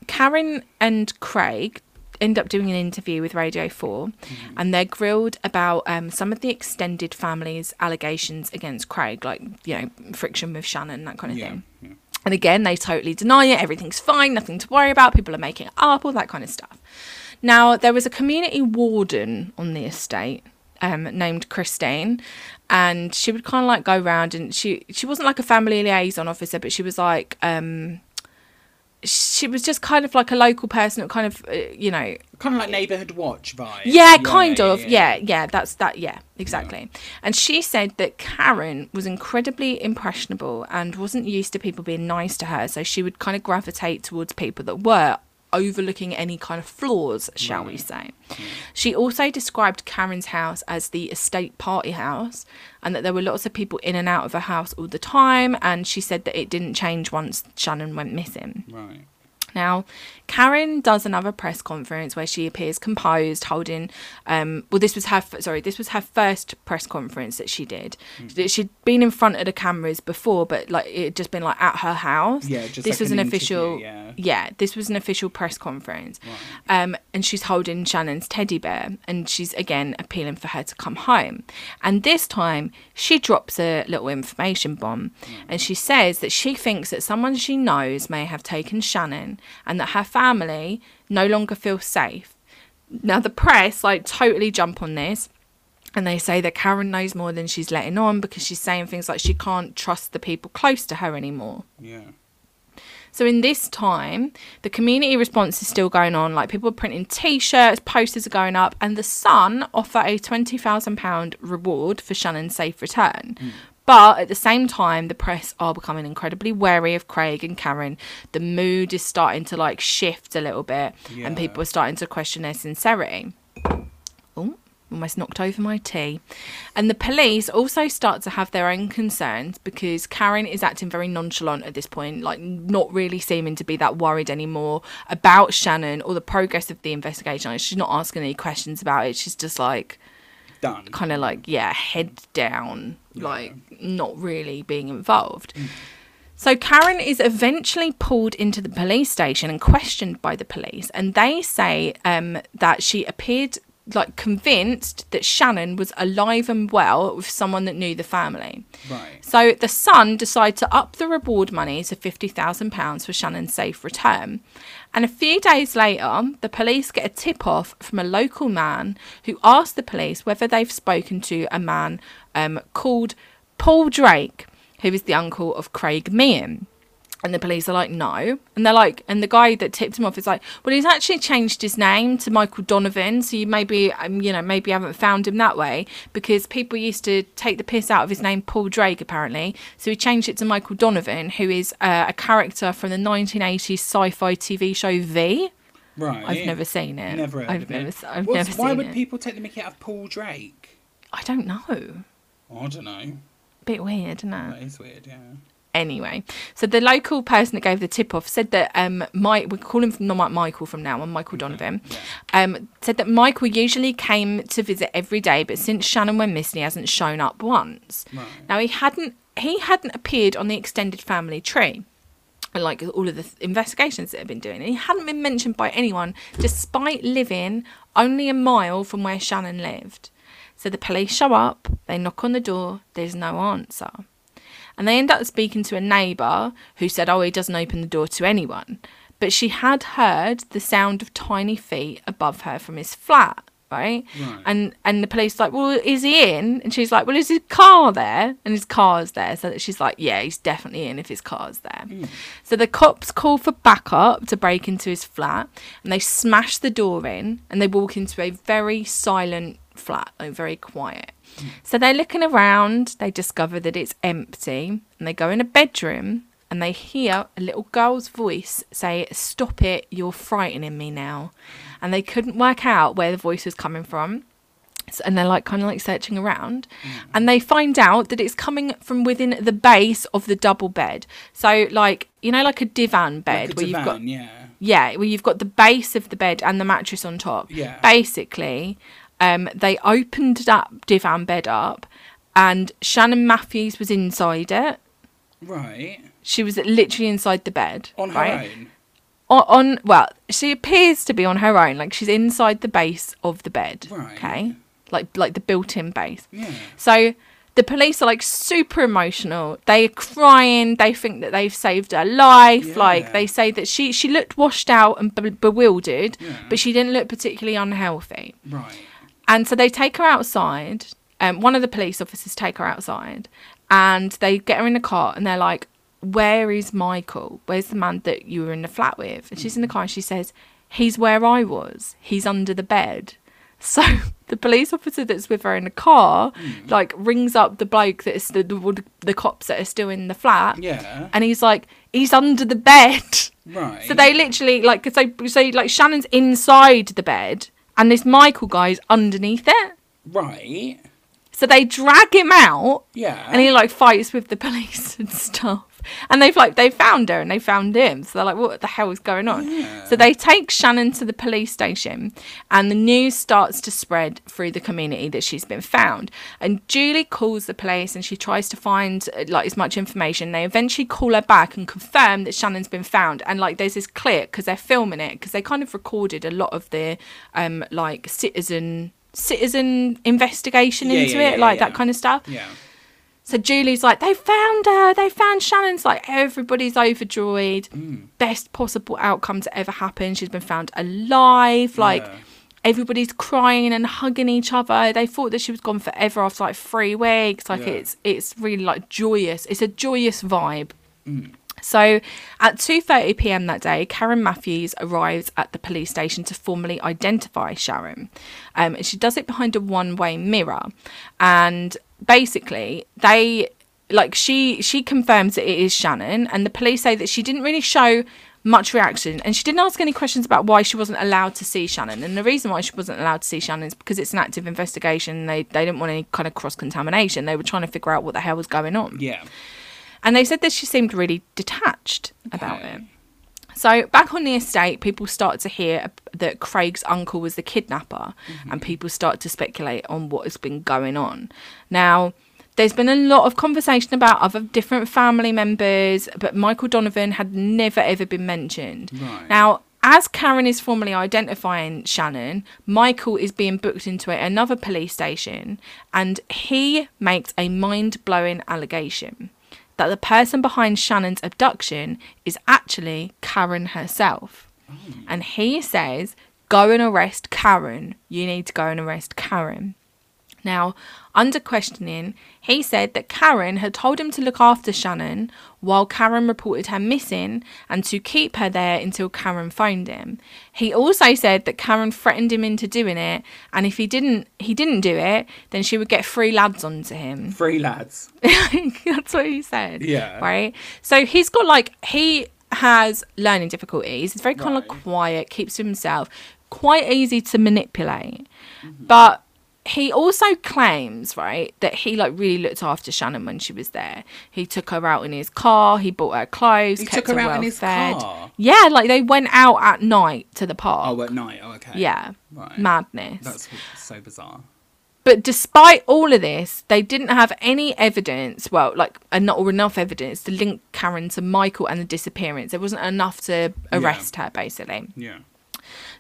Karen and Craig end up doing an interview with Radio 4 Mm-hmm. and they're grilled about um, some of the extended family's allegations against Craig, like, you know, friction with Shannon, that kind of Yeah, thing. yeah. And again, they totally deny it. Everything's fine, nothing to worry about. People are making up, all that kind of stuff. Now, there was a community warden on the estate um, named Christine, and she would kind of like go around and she she wasn't like a family liaison officer, but she was like um, she was just kind of like a local person, that kind of uh, you know Kind of like neighborhood watch vibe. yeah, kind of. Yeah, yeah, that's that. Yeah, exactly. And she said that Karen was incredibly impressionable and wasn't used to people being nice to her. So she would kind of gravitate towards people that were overlooking any kind of flaws, shall we say. She also described Karen's house as the estate party house and that there were lots of people in and out of her house all the time. And she said that it didn't change once Shannon went missing. Right. Now, Karen does another press conference where she appears composed, holding. Um, well, this was her. f- Sorry, this was her first press conference that she did. Hmm. She'd been in front of the cameras before, but like it had just been like at her house. Yeah, just this like was an an, official. interview, yeah. this was an official press conference. Um, and she's holding Shannon's teddy bear, and she's again appealing for her to come home. And this time, she drops a little information bomb, and she says that she thinks that someone she knows may have taken Shannon, and that her family no longer feel safe. Now the press like totally jump on this. And they say that Karen knows more than she's letting on because she's saying things like she can't trust the people close to her anymore. Yeah. So in this time, the community response is still going on. Like people are printing T-shirts, posters are going up, and the Sun offer a twenty thousand pound reward for Shannon's safe return. Hmm. But at the same time, the press are becoming incredibly wary of Craig and Karen. The mood is starting to like shift a little bit, Yeah. and people are starting to question their sincerity. Oh, almost knocked over my tea. And the police also start to have their own concerns because Karen is acting very nonchalant at this point, like not really seeming to be that worried anymore about Shannon or the progress of the investigation. Like, she's not asking any questions about it. She's just like, Done. kind of like yeah head down like not really being involved so karen is eventually pulled into the police station and questioned by the police and they say um, that she appeared like convinced that shannon was alive and well with someone that knew the family Right. so the Sun decided to up the reward money to £50,000 for Shannon's safe return. And a few days later, the police get a tip off from a local man who asked the police whether they've spoken to a man um, called Paul Drake, who is the uncle of Craig Meehan. And the police are like, no. And they're like, and the guy that tipped him off is like, well, he's actually changed his name to Michael Donovan. So you maybe, um, you know, maybe haven't found him that way because people used to take the piss out of his name, Paul Drake, apparently. So he changed it to Michael Donovan, who is uh, a character from the 1980s sci fi TV show V. Right. I've never seen it. Never heard I've of never, it. I've What's- never why would it. people take the mickey out of Paul Drake? I don't know. I don't know. Bit weird, isn't it? That is weird, yeah. Anyway. So the local person that gave the tip off said that um Mike we call him from not Michael from now on Michael Donovan. Um said that Michael usually came to visit every day, but since Shannon went missing, he hasn't shown up once. Right. Now he hadn't he hadn't appeared on the extended family tree. Like all of the investigations that have been doing, and he hadn't been mentioned by anyone, despite living only a mile from where Shannon lived. So the police show up, they knock on the door, there's no answer. And they end up speaking to a neighbour who said, Oh, he doesn't open the door to anyone. But she had heard the sound of tiny feet above her from his flat, right? Right. And and the police like, Well, is he in? And she's like, Well, is his car there? And his car's there. So that she's like, Yeah, he's definitely in if his car's there. Hmm. So the cops call for backup to break into his flat and they smash the door in and they walk into a very silent flat, like very quiet. So they're looking around, they discover that it's empty, and they go in a bedroom and they hear a little girl's voice say, Stop it, you're frightening me now. And they couldn't work out where the voice was coming from. So- And they're like kind of like searching around, mm. and they find out that it's coming from within the base of the double bed. So, like you know, like a divan bed Like a where you've got yeah. yeah, where you've got the base of the bed and the mattress on top. Yeah. Basically, um, they opened that divan bed up, and Shannon Matthews was inside it. Right. She was literally inside the bed. On her right? own. On, on well, she appears to be on her own. Like she's inside the base of the bed. Right. Okay. Like like the built-in base. Yeah. So the police are like super emotional. They're crying. They think that they've saved her life. Like they say that she she looked washed out and be- bewildered, Yeah. but she didn't look particularly unhealthy. Right. And so they take her outside. Um, one of the police officers take her outside, and they get her in the car, and they're like, "Where is Michael? Where's the man that you were in the flat with?" And she's in the car, and she says, "He's where I was. He's under the bed." So the police officer that's with her in the car, like, rings up the bloke that is the, the the cops that are still in the flat, Yeah. and he's like, "He's under the bed." Right. So they literally like, they say like Shannon's inside the bed, and this Michael guy's underneath it. Right. So they drag him out, Yeah. and he like fights with the police and stuff. And they've like they found her and they found him. So they're like, what the hell is going on? Yeah. So they take Shannon to the police station, and the news starts to spread through the community that she's been found. And Julie calls the police and she tries to find uh, like as much information. They eventually call her back and confirm that Shannon's been found. And like there's this clip because they're filming it because they kind of recorded a lot of the um like citizen citizen investigation Yeah, into yeah, it, like that kind of stuff. yeah. So Julie's like, they found her. They found Shannon's like, everybody's overjoyed. Mm. Best possible outcome to ever happen. She's been found alive. Like, Yeah. everybody's crying and hugging each other. They thought that she was gone forever after like three weeks. Like, Yeah. it's it's really like joyous. It's a joyous vibe. Mm. So at 2:30 p.m. that day, Karen Matthews arrives at the police station to formally identify Sharon. Um, and she does it behind a one-way mirror, and basically they like she she confirms that it is Shannon, and the police say that she didn't really show much reaction, and she didn't ask any questions about why she wasn't allowed to see Shannon. And the reason why she wasn't allowed to see Shannon is because it's an active investigation. They they didn't want any kind of cross contamination. They were trying to figure out what the hell was going on. Yeah. And they said that she seemed really detached about it. So back on the estate, people start to hear that Craig's uncle was the kidnapper, and mm-hmm. people start to speculate on what has been going on. Now, there's been a lot of conversation about other different family members, but Michael Donovan had never ever been mentioned. Right. Now, as Karen is formally identifying Shannon, Michael is being booked into another police station, and he makes a mind blowing allegation that the person behind Shannon's abduction is actually Karen herself. Mm. And he says, Go and arrest Karen. You need to go and arrest Karen. Now, under questioning, he said that Karen had told him to look after Shannon while Karen reported her missing and to keep her there until Karen phoned him. He also said that Karen threatened him into doing it, and if he didn't he didn't do it, then she would get three lads onto him. Free lads. That's what he said. Yeah. Right. So he's got like he has learning difficulties. He's very kind of Right. like quiet, keeps to himself, quite easy to manipulate. Mm-hmm. But he also claims, right, that he like really looked after Shannon when she was there. He took her out in his car. He bought her clothes. He kept took her out well in his fed. car? Yeah, like they went out at night to the park. Oh, at night. Oh, okay. yeah, Right. madness. That's so bizarre. But despite all of this, they didn't have any evidence, well, like uh, not or enough evidence to link Karen to Michael and the disappearance. There wasn't enough to arrest her, basically. Yeah.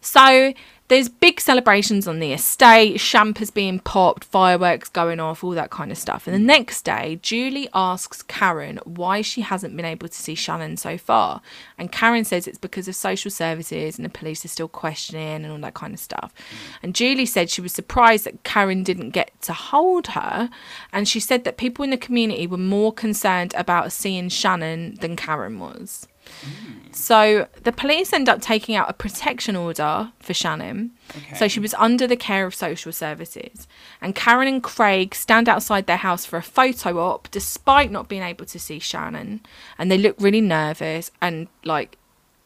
So there's big celebrations on the estate, champers being popped, fireworks going off, all that kind of stuff. And the mm. next day, Julie asks Karen why she hasn't been able to see Shannon so far. And Karen says it's because of social services and the police are still questioning and all that kind of stuff. Mm. And Julie said she was surprised that Karen didn't get to hold her. And she said that people in the community were more concerned about seeing Shannon than Karen was. Mm. So the police end up taking out a protection order for Shannon. So she was under the care of social services. And Karen and Craig stand outside their house for a photo op despite not being able to see Shannon. And they look really nervous and like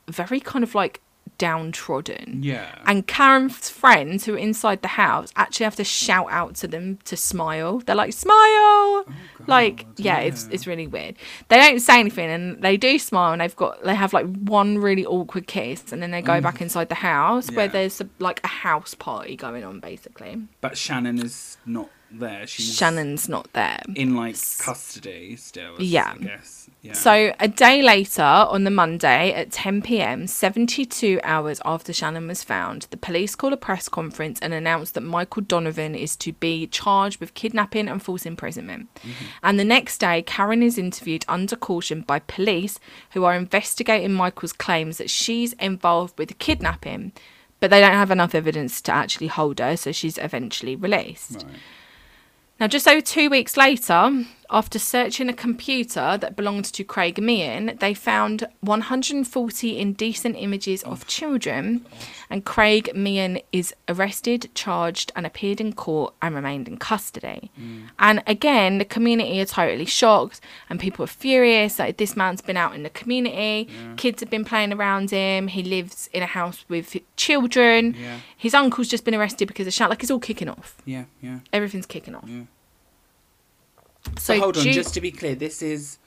very kind of like downtrodden. Yeah. And Karen's friends who are inside the house actually have to shout out to them to smile. They're like, smile! Oh, like, yeah, it's yeah. it's really weird. They don't say anything and they do smile and they've got they have like one really awkward kiss and then they go back mm. inside the house where there's a, like a house party going on basically. But Shannon is not there. She's Shannon's not there. in like custody still. I Yeah. guess. Yeah. So a day later, on the Monday at 10 p.m., 72 hours after Shannon was found, the police call a press conference and announce that Michael Donovan is to be charged with kidnapping and false imprisonment. Mm-hmm. And the next day, Karen is interviewed under caution by police who are investigating Michael's claims that she's involved with the kidnapping, but they don't have enough evidence to actually hold her, so she's eventually released. Right. Now, just over two weeks later, after searching a computer that belonged to Craig Meehan, they found 140 indecent images of children, and Craig Meehan is arrested, charged, and appeared in court and remained in custody. Mm. And again, the community are totally shocked, and people are furious. Like this man's been out in the community, kids have been playing around him. He lives in a house with children. Yeah. His uncle's just been arrested because of shout. Like it's all kicking off. Yeah. Yeah. Everything's kicking off. Yeah. So, So hold on, Ju- just to be clear, this is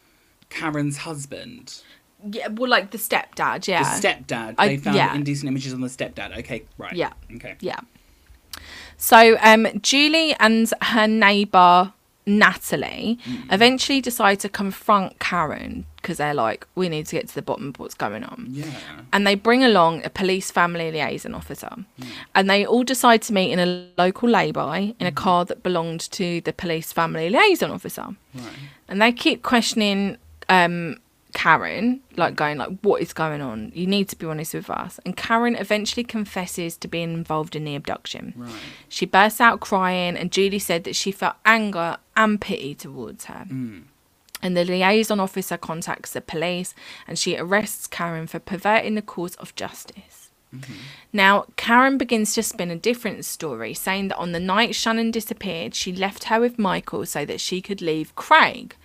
Karen's husband, yeah, well, like the stepdad, yeah, the stepdad. I- They found yeah. indecent images on the stepdad. Okay, right. Yeah. Okay. yeah. So, um, Julie and her neighbor Natalie Mm. eventually decide to confront Karen because they're like, we need to get to the bottom of what's going on. Yeah. and they bring along a police family liaison officer and they all decide to meet in a local lay-by in a car that belonged to the police family liaison officer Right. and they keep questioning um Karen, like going like, "What is going on? You need to be honest with us." And Karen eventually confesses to being involved in the abduction. Right. She bursts out crying, and Julie said that she felt anger and pity towards her. Hmm. And the liaison officer contacts the police, and she arrests Karen for perverting the course of justice. Mm-hmm. Now, Karen begins to spin a different story, saying that on the night Shannon disappeared, she left her with Michael so that she could leave Craig.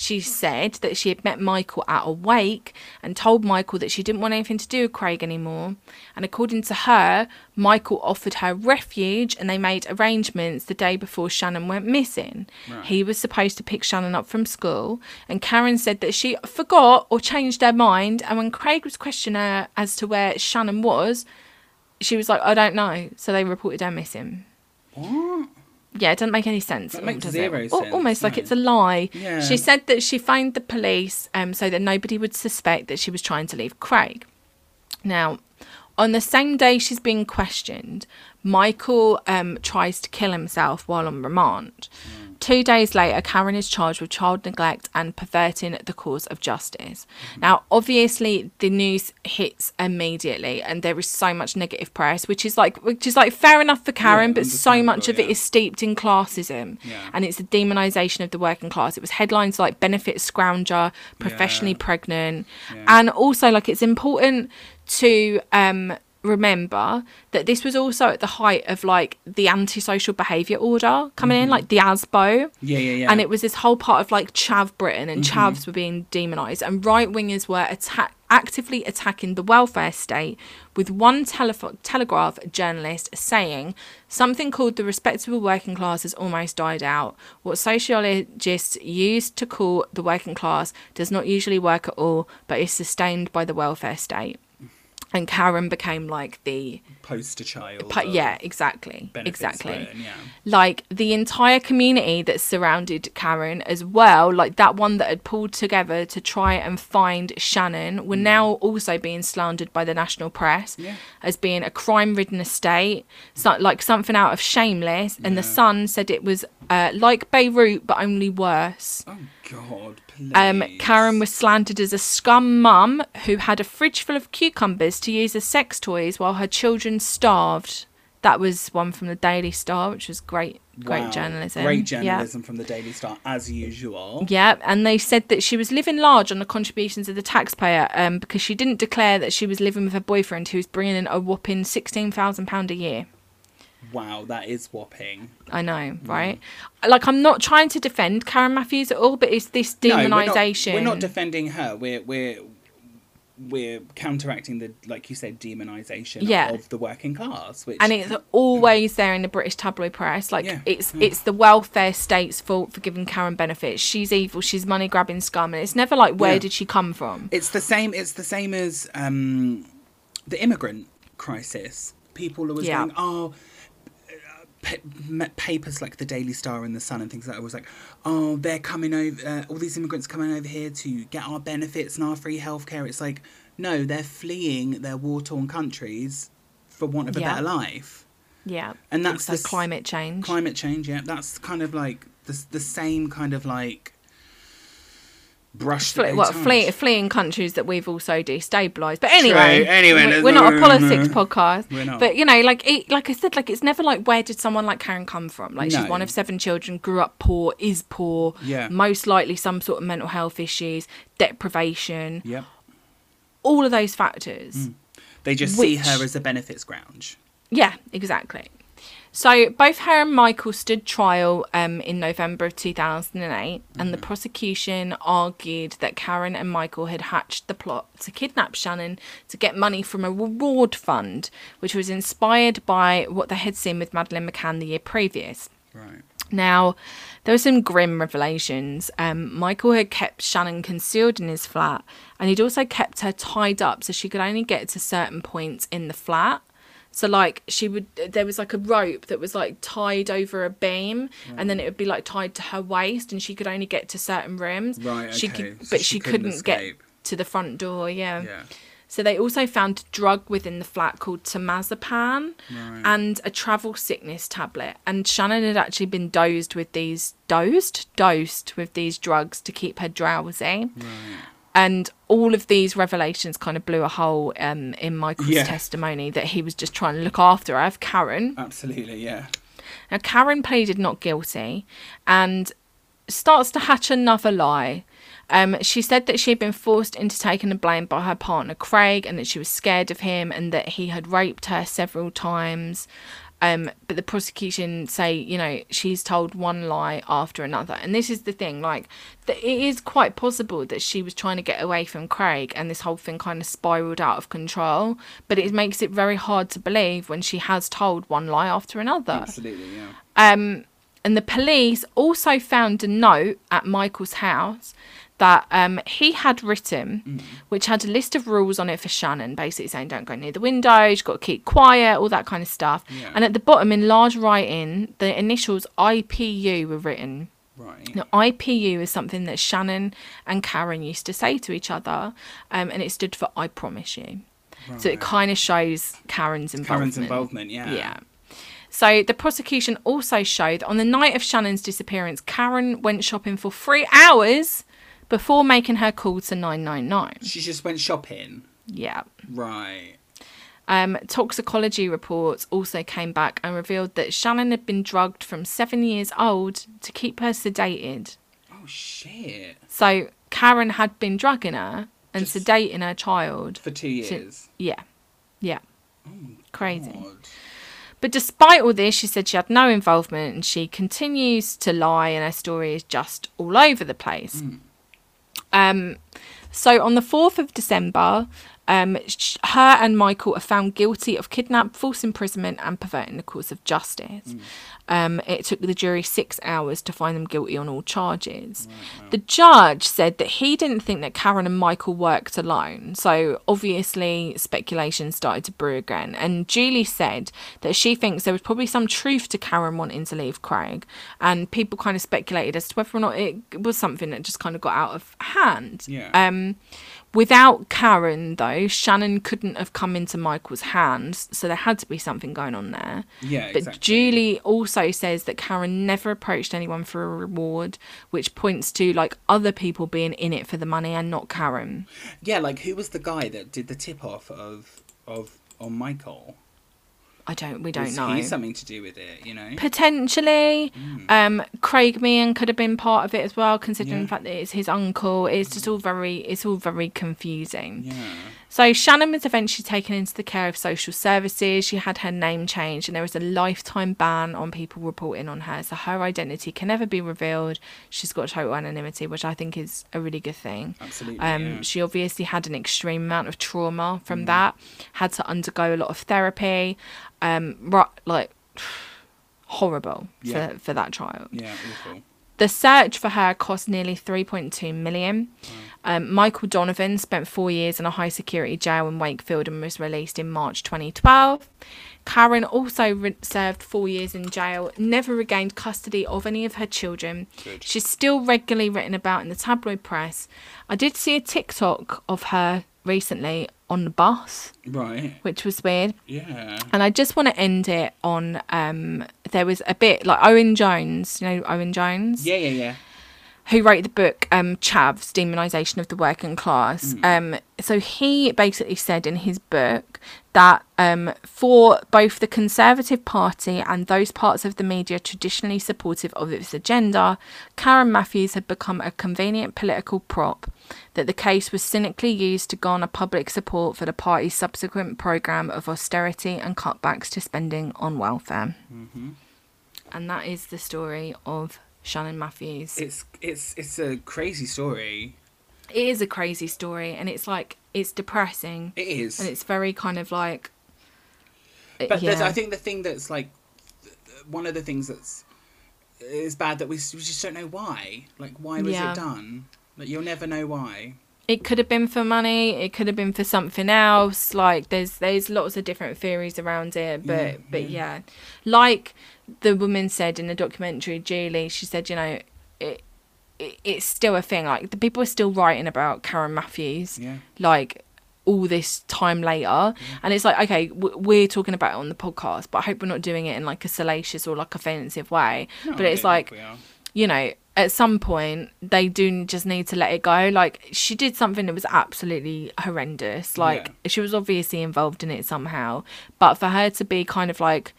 She said that she had met Michael at a wake and told Michael that she didn't want anything to do with Craig anymore. And according to her, Michael offered her refuge and they made arrangements the day before Shannon went missing. Right. He was supposed to pick Shannon up from school, and Karen said that she forgot or changed her mind. And when Craig was questioning her as to where Shannon was, she was like, I don't know. So they reported her missing. What? Yeah, it doesn't make any sense. That makes zero it? Sense, Almost like it's a lie. Yeah. She said that she phoned the police um, so that nobody would suspect that she was trying to leave Craig. Now, on the same day she's being questioned, Michael um, tries to kill himself while on remand. Two days later, Karen is charged with child neglect and perverting the cause of justice. Now, obviously, the news hits immediately, and there is so much negative press, which is like, which is like fair enough for Karen, Yeah, but so much of understandable, it yeah. is steeped in classism, Yeah. and it's the demonisation of the working class. It was headlines like "benefit scrounger," "professionally Yeah. pregnant," Yeah. and also like it's important to um remember that this was also at the height of like the antisocial behaviour order coming in, mm-hmm. like the ASBO. Yeah, yeah, yeah. And it was this whole part of like Chav Britain, and mm-hmm. Chavs were being demonised, and right wingers were attack- actively attacking the welfare state. With one telefo- Telegraph journalist saying something called the respectable working class has almost died out. What sociologists used to call the working class does not usually work at all, but is sustained by the welfare state. And Karen became like the poster child. Of yeah, exactly. Exactly. Yeah. Like the entire community that surrounded Karen as well, like that one that had pulled together to try and find Shannon, were now also being slandered by the national press Mm. Yeah. as being a crime ridden estate, so, like something out of Shameless. And the Sun said it was uh, like Beirut, but only worse. Oh God, please. Um, Karen was slandered as a scum mum who had a fridge full of cucumbers to use as sex toys while her children starved. That was one from the Daily Star, which was great, great Wow. journalism. Great Yeah. journalism from the Daily Star, as usual. Yeah, and they said that she was living large on the contributions of the taxpayer um, because she didn't declare that she was living with her boyfriend, who was bringing in a whopping sixteen thousand pound a year. Wow, that is whopping. I know, right? Like, I'm not trying to defend Karen Matthews at all, but it's this No, we're not-. We're not, defending her. We're we're we're counteracting the like you said demonization Yeah. of the working class, which and it's always there in the British tabloid press. Like Yeah, it's yeah. it's the welfare state's fault for giving Karen benefits. She's evil. She's money grabbing scum, and it's never like where did she come from? it's the same. It's the same as um, the immigrant crisis. People are always Yeah. going, oh. Pa- papers like the Daily Star and the Sun and things like that was like, oh, they're coming over, uh, all these immigrants coming over here to get our benefits and our free healthcare. It's like, no, they're fleeing their war torn countries for want of a Yeah. better life. Yeah, And that's the climate change. Climate change, yeah, that's kind of like the, the same kind of like brush. that Fle- what flee, fleeing countries that we've also destabilised. But anyway, anyway, we- let's we're not a politics podcast. But you know, like it, like I said, like it's never like where did someone like Karen come from? Like she's one of seven children, grew up poor, is poor, Yeah. most likely some sort of mental health issues, deprivation, Yep. all of those factors. Mm. They just see her as a benefits ground. Yeah, exactly. So both her and Michael stood trial um, in November of 2008, and the prosecution argued that Karen and Michael had hatched the plot to kidnap Shannon to get money from a reward fund, which was inspired by what they had seen with Madeleine McCann the year previous. Right. Now, there were some grim revelations. Um, Michael had kept Shannon concealed in his flat, and he'd also kept her tied up so she could only get to certain points in the flat. So, like, she would, there was like a rope that was like tied over a beam, and then it would be like tied to her waist, and she could only get to certain rooms. Right, She okay. could, So but she couldn't couldn't, get to the front door. Yeah. Yeah. So they also found a drug within the flat called temazepam Right. and a travel sickness tablet. And Shannon had actually been dosed with these dosed dosed with these drugs to keep her drowsy. And all of these revelations kind of blew a hole um, in Michael's Yeah. testimony that he was just trying to look after her. Karen, Absolutely, yeah. now, Karen pleaded not guilty and starts to hatch another lie. Um, she said that she had been forced into taking the blame by her partner Craig and that she was scared of him and that he had raped her several times. Um, but the prosecution say, you know, she's told one lie after another. And this is the thing, like, it is quite possible that she was trying to get away from Craig and this whole thing kind of spiraled out of control. But it makes it very hard to believe when she has told one lie after another. Absolutely, yeah. Um, and the police also found a note at Michael's house that um, he had written, Mm. which had a list of rules on it for Shannon, basically saying don't go near the windows, you've got to keep quiet, all that kind of stuff. Yeah. And at the bottom, in large writing, the initials IPU were written. Right. Now, IPU is something that Shannon and Karen used to say to each other, um, and it stood for I promise you. So it kind of shows Karen's involvement. Karen's involvement, yeah. Yeah. So the prosecution also showed that on the night of Shannon's disappearance, Karen went shopping for three hours before making her call to 999. She just went shopping. Yeah. Right. Um, toxicology reports also came back and revealed that Shannon had been drugged from seven years old to keep her sedated. Oh shit. So Karen had been drugging her and Just- sedating her child. For two years. Yeah. Yeah. Crazy. God. But despite all this, she said she had no involvement and she continues to lie and her story is just all over the place. Um, so on the 4th of December, um, her and Michael are found guilty of kidnap, false imprisonment, and perverting the course of justice. Um, it took the jury six hours to find them guilty on all charges. The judge said that he didn't think that Karen and Michael worked alone. So obviously, speculation started to brew again. And Julie said that she thinks there was probably some truth to Karen wanting to leave Craig. And people kind of speculated as to whether or not it was something that just kind of got out of hand. Yeah. Um, without Karen, though, Shannon couldn't have come into Michael's hands, so there had to be something going on there. Yeah, But exactly. Julie also says that Karen never approached anyone for a reward, which points to like other people being in it for the money and not Karen. Yeah, like who was the guy that did the tip off of of on Michael? I don't. We don't was know. something to do with it? You know. Potentially, um, Craig Meehan could have been part of it as well, considering Yeah. the fact that it's his uncle. It's just all very, it's all very confusing. Yeah. So Shannon was eventually taken into the care of social services. She had her name changed, and there was a lifetime ban on people reporting on her. So her identity can never be revealed. She's got total anonymity, which I think is a really good thing. Absolutely. Um, yeah. She obviously had an extreme amount of trauma from that. Had to undergo a lot of therapy. Um, ru- like horrible Yeah. for for that child. yeah, awful. The search for her cost nearly 3.2 million. Um, Michael Donovan spent four years in a high security jail in Wakefield and was released in March 2012. Karen also re- served four years in jail, never regained custody of any of her children. Good. She's still regularly written about in the tabloid press. I did see a TikTok of her recently on the bus, Right. which was weird. Yeah. And I just want to end it on um, there was a bit like Owen Jones, you know Owen Jones, Yeah, yeah, yeah. Who wrote the book um, Chavs, Demonisation of the Working Class. Um, so he basically said in his book that um, for both the Conservative Party and those parts of the media traditionally supportive of its agenda, Karen Matthews had become a convenient political prop. That the case was cynically used to garner public support for the party's subsequent programme of austerity and cutbacks to spending on welfare. And that is the story of Shannon Matthews. It's it's it's a crazy story. it is a crazy story and it's like it's depressing It is. and it's very kind of like uh, But yeah. I think the thing that's like one of the things that's is bad that we, we just don't know why. Like why was Yeah. it done? Like you'll never know why. it could have been for money it could have been for something else like there's there's lots of different theories around it but Yeah, but yeah. yeah like the woman said in the documentary julie she said you know it, it it's still a thing like the people are still writing about karen matthews Yeah. like all this time later and it's like okay we're talking about it on the podcast but i hope we're not doing it in like a salacious or like offensive way No, but it's like think we are. you know, at some point they do just need to let it go. Like she did something that was absolutely horrendous. Like she was obviously involved in it somehow, but for her to be kind of like.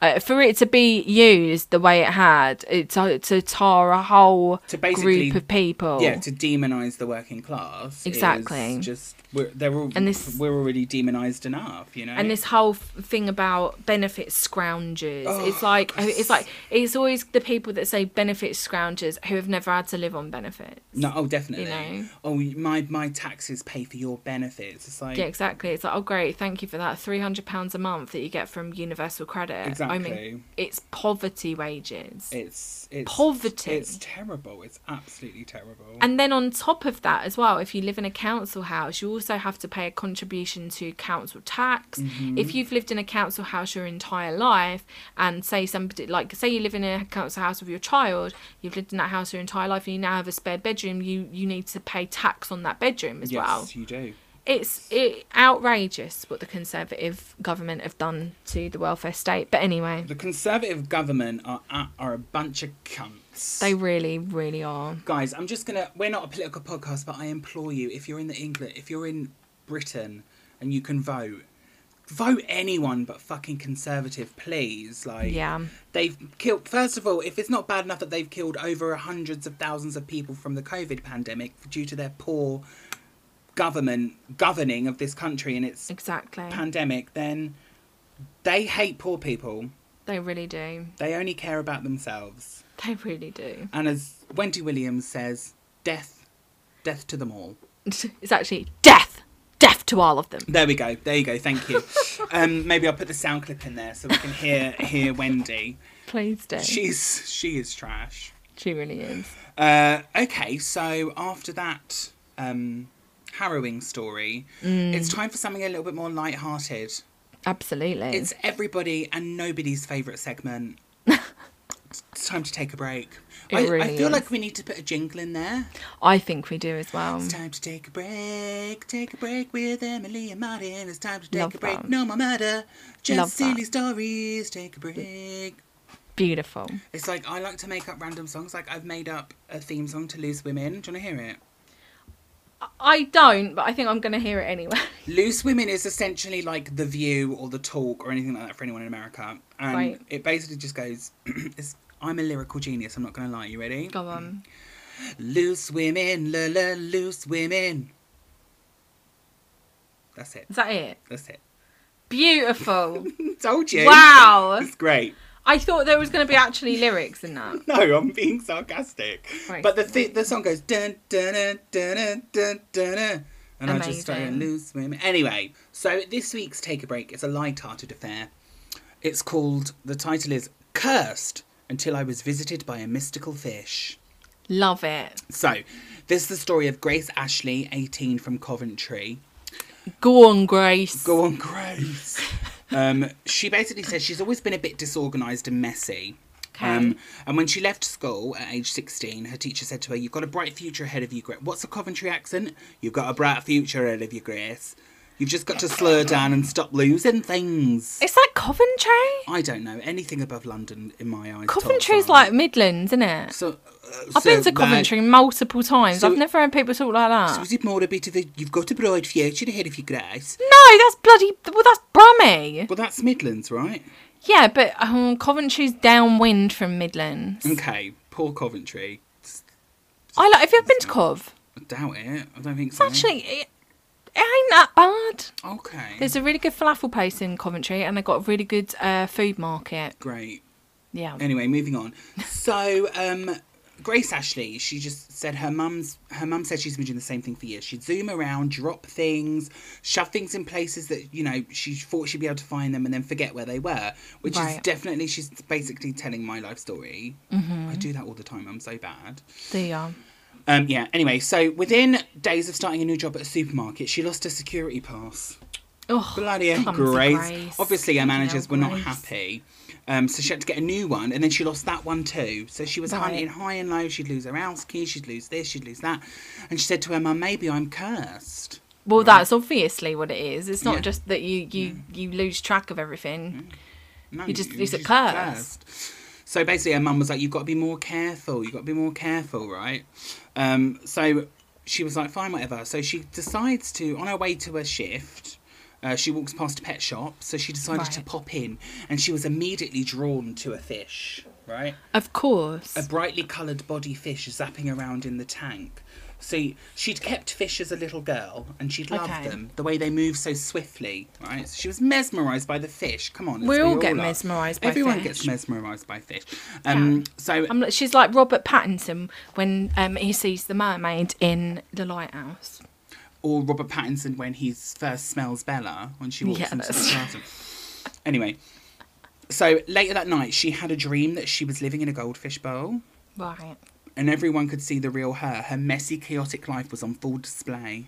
Uh, for it to be used the way it had, it to, to tar a whole To basically- group of people. Yeah, to demonize the working class. Exactly. Just We're, they're all, And this- we're already demonized enough, you know. and this whole thing about benefit scroungers it's Oh, like it's like it's always the people that say benefit scroungers who have never had to live on benefits no, oh, definitely. You know. Oh, my my taxes pay for your benefits. It's like yeah exactly it's like oh great thank you for that 300 pounds a month that you get from universal credit i Exactly. mean it's poverty wages it's it's Poverty. It's terrible. It's absolutely terrible. and then on top of that as well if you live in a council house you also have to pay a contribution to council tax Mm-hmm. if you've lived in a council house your entire life and say somebody like say you live in a council house with your child you've lived in that house your entire life and you now have a spare bedroom you you need to pay tax on that bedroom as yes, well you do. It's it, outrageous what the conservative government have done to the welfare state but anyway The Conservative government are are a bunch of cunts. they really really are Guys, I'm just gonna. We're not a political podcast, but I implore you, if you're in the England, if you're in Britain, and you can vote, vote anyone but fucking Conservative, please. Like, yeah they've killed. First of all, if it's not bad enough that they've killed over hundreds of thousands of people from the COVID pandemic due to their poor government governing of this country and its exactly pandemic, then they hate poor people. they really do They only care about themselves. they really do And as Wendy Williams says, death, death to them all. it's actually death death to all of them There we go. There you go. Thank you. um, maybe I'll put the sound clip in there so we can hear hear Wendy. please do She's she is trash. she really is Uh, okay, so after that um, harrowing story, Mm. it's time for something a little bit more light-hearted. absolutely It's everybody and nobody's favourite segment. it's time to take a break. I, I feel is. like we need to put a jingle in there. i think we do as well It's time to take a break. Take a break with Emily and Martin. It's time to take Love a break. that. No more murder. Just Love that. silly stories. Take a break. beautiful It's like I like to make up random songs. Like I've made up a theme song to Loose Women. Do you want to hear it? I don't but i think i'm gonna hear it anyway Loose Women is essentially like The View or The Talk or anything like that for anyone in America. And Right. it basically just goes, it's, I'm a lyrical genius, I'm not going to lie. You ready? go on Loose women, la la, loose women. That's it. is that it That's it. beautiful Told you. wow It's great. I thought there was gonna be actually lyrics in that No, I'm being sarcastic. Right. But the th- the song goes dun dun dun dun dun dun dun, and I just started Amazing. loose women. Anyway, so this week's take a break is a light-hearted affair. It's called. The title is "Cursed Until I Was Visited by a Mystical Fish." love it So, this is the story of Grace Ashley, 18, from Coventry. go on grace Go on, Grace. um, she basically says she's always been a bit disorganised and messy. Okay. Um, and when she left school at age 16, her teacher said to her, You've got a bright future ahead of you, Grace. What's a Coventry accent? You've got a bright future ahead of you, Grace. You've just got to slow down and stop losing things. Is that Coventry? I don't know. Anything above London, in my eyes. Coventry's like Midlands, isn't it? So, uh, I've so been to Coventry multiple times. so- I've never heard people talk like that. So is it more a bit of a, you've got a bright future ahead of you, Grace? No, that's bloody. Well, that's Brummy. Well, that's Midlands, right? Yeah, but um, Coventry's downwind from Midlands. Okay, poor Coventry. I like. Have you ever been to Cov? I doubt it. I don't think It's so. actually. It, it ain't that bad. Okay. There's a really good falafel place in Coventry, and they've got a really good uh, food market. Great. Yeah. Anyway, moving on. So, um, Grace Ashley, she just said her mum's her mum said she's been doing the same thing for years. She'd zoom around, drop things, shove things in places that you know she thought she'd be able to find them, and then forget where they were. Which is definitely she's basically telling my life story. Mm-hmm. I do that all the time. I'm so bad. There you are. Um, yeah. Anyway, so within days of starting a new job at a supermarket, she lost her security pass. Oh, Bloody hell, Grace. Grace. Obviously, her managers were not Grace. happy. Um, so she had to get a new one, and then she lost that one too. So she was Right. hunting high and low. She'd lose her house key, she'd lose this, she'd lose that. And she said to her mum, maybe I'm cursed. Well, that's obviously what it is. It's not Yeah. Mm. just that you you you lose track of everything. No, You just- it's a curse. So basically, her mum was like, "You've got to be more careful. You've got to be more careful, right?" Um, so she was like, "Fine, whatever." So she decides to, on her way to her shift, uh, she walks past a pet shop. So she decided to pop in, and she was immediately drawn to a fish, right? Of course. A brightly coloured body fish zapping around in the tank. So she'd kept fish as a little girl, and she'd loved Okay. them. The way they move so swiftly, right? So she was mesmerised by the fish. Come on, We all be get mesmerised by Everyone fish. gets mesmerised by fish. Um, So I'm, she's like Robert Pattinson when um, he sees the mermaid in The Lighthouse. or Robert Pattinson when he first smells Bella when she walks Yeah, into the garden. Anyway, so later that night, she had a dream that she was living in a goldfish bowl, Right. And everyone could see the real her. Her messy, chaotic life was on full display.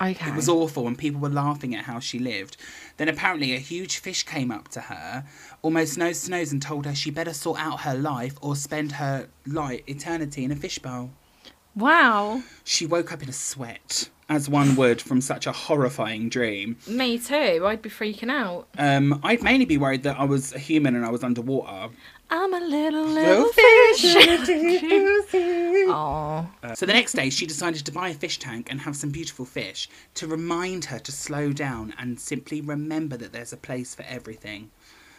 Okay. It was awful, and people were laughing at how she lived. Then apparently, a huge fish came up to her, almost nose to nose, and told her she better sort out her life or spend her life eternity in a fishbowl. wow. She woke up in a sweat, as one would from such a horrifying dream. Me too. I'd be freaking out. Um, I'd mainly be worried that I was a human and I was underwater. I'm a little Little little fish. Oh. So the next day, she decided to buy a fish tank and have some beautiful fish to remind her to slow down and simply remember that there's a place for everything.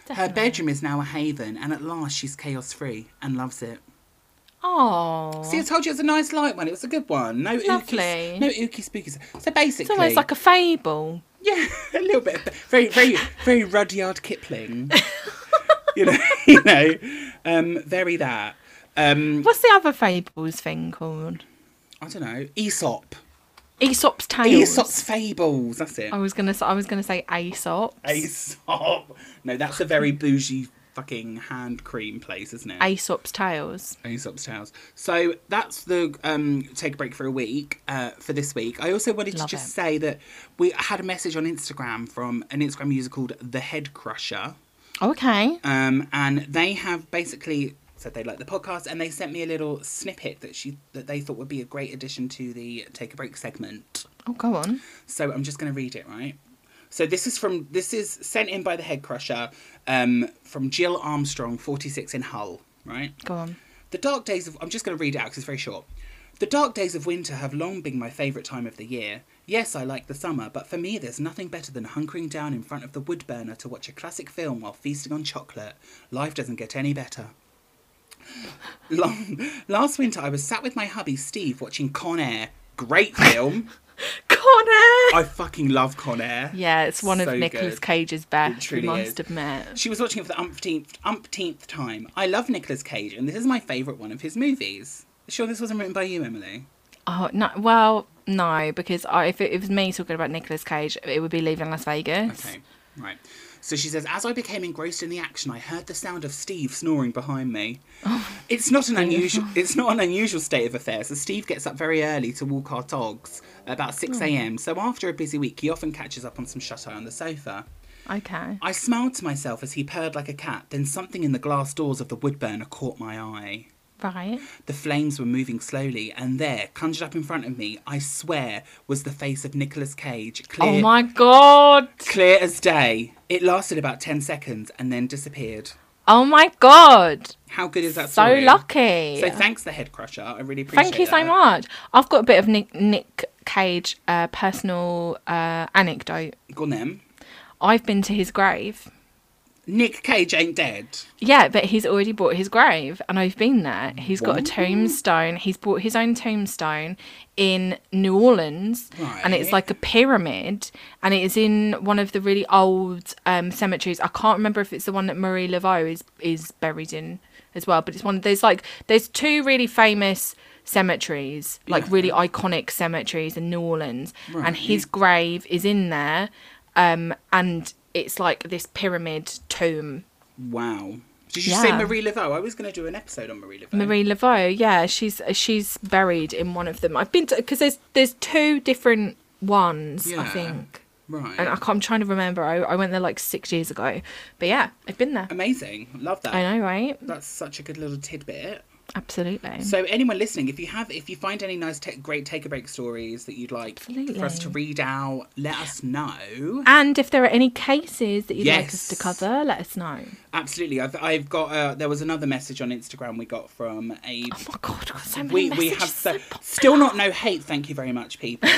Her bedroom is now a haven, and at last she's chaos free and loves it. Oh. See, I told you it was a nice light one. It was a good one. No Lovely. ookies, no ookie spookies. So basically, It's almost like a fable. Yeah, a little bit. Very, very, very Rudyard Kipling. you know, you know, um, very that. Um, What's the other fables thing called? I don't know. Aesop. Aesop's tales. Aesop's fables. That's it. I was gonna. I was gonna say Aesop. Aesop. No, that's a very bougie fucking hand cream place, isn't it? Aesop's tales. Aesop's Tales. So that's the um, take a break for a week uh, for this week. I also wanted Love to just it. say that we had a message on Instagram from an Instagram user called The Head Crusher. Okay. um, and they have basically said they like the podcast, and they sent me a little snippet that she that they thought would be a great addition to the take a break segment. Oh, go on. So I'm just going to read it, right? So this is from this is sent in by the head crusher um, from Jill Armstrong, 46 in Hull, right? Go on. The dark days of I'm just going to read it out because it's very short. The dark days of winter have long been my favourite time of the year. Yes, I like the summer, but for me, there's nothing better than hunkering down in front of the wood burner to watch a classic film while feasting on chocolate. Life doesn't get any better. Long, last winter, I was sat with my hubby Steve watching Con Air. Great film. Connor. I fucking love Con Air. Yeah, it's one of So Nicolas good. Cage's best. truly we is. must admit. She was watching it for the umpteenth, umpteenth time. I love Nicolas Cage, and this is my favourite one of his movies. Sure, this wasn't written by you, Emily. Oh no! Well, no, because I, if it, it was me talking about Nicolas Cage, it would be leaving Las Vegas. Okay, right. So she says, as I became engrossed in the action, I heard the sound of Steve snoring behind me. Oh, it's not an unusual. It's not an unusual state of affairs. So Steve gets up very early to walk our dogs about six hmm. a.m. So after a busy week, he often catches up on some shut eye on the sofa. Okay. I smiled to myself as he purred like a cat. Then something in the glass doors of the wood burner caught my eye. Right. The flames were moving slowly, and there, conjured up in front of me, I swear, was the face of Nicolas Cage, clear, Oh my god! clear as day. It lasted about ten seconds and then disappeared. Oh my god! How good is that So story? lucky. So thanks, the head crusher. I really appreciate. It. Thank you so much. I've got a bit of Nick, Nick Cage uh, personal uh, anecdote. Go on then. I've been to his grave. Nick Cage ain't dead. Yeah, but he's already bought his grave, and I've been there. He's got a tombstone. He's bought his own tombstone in New Orleans, and it's like a pyramid, and it is in one of the really old um, cemeteries. I can't remember if it's the one that Marie Laveau is is buried in as well, but it's one. There's like there's two really famous cemeteries, like really iconic cemeteries in New Orleans, and his grave is in there, um, and it's like this pyramid tomb. Wow. Did you say Marie Laveau? I was going to do an episode on Marie Laveau. Marie Laveau, yeah, she's she's buried in one of them. I've been to because there's there's two different ones, I think, Right. and I, I'm trying to remember. I, I went there like six years ago, but yeah, I've been there. Amazing. Love that. I know, right? That's such a good little tidbit. Absolutely. So anyone listening, if you have, if you find any nice, ta- great take a break stories that you'd like for us to read out, let us know. And if there are any cases that you'd like us to cover, let us know. Absolutely. I've, I've got. Uh, there was another message on Instagram we got from a. Oh my god, so many we we have so, still not no hate. Thank you very much, people.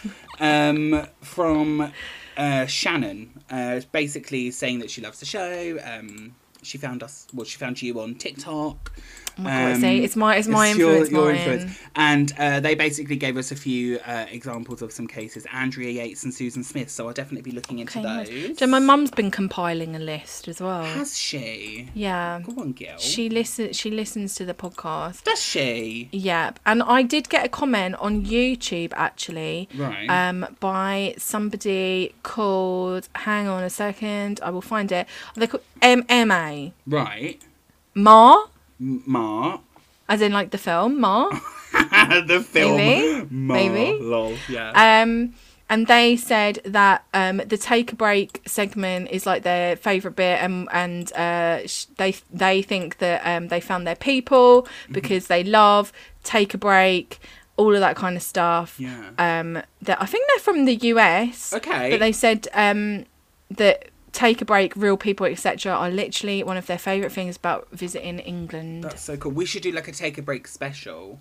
um, from uh, Shannon, uh, basically saying that she loves the show. Um, she found us. Well, she found you on TikTok. Oh my God, see, it's my- it's my influence, mine. And uh, they basically gave us a few uh, examples of some cases: Andrea Yates and Susan Smith. So I'll definitely be looking into Okay, those. So my mum's been compiling a list as well. Has she? yeah. Go on, Gil. She listens. She listens to the podcast. Does she? Yep, and I did get a comment on YouTube actually, Right. um, by somebody called. Hang on a second, I will find it. They called MMA Right. Ma, M- Ma. as in like the film Ma. the film. Maybe. Ma. Maybe. Lol. Yeah. Um, and they said that um, the take a break segment is like their favorite bit, and and uh, sh- they they think that um, they found their people Mm-hmm. because they love take a break, all of that kind of stuff. Yeah. Um, that I think they're from the US. Okay. But they said um, that take a break, real people, etc., are literally one of their favorite things about visiting England. That's so cool. We should do like a take a break special.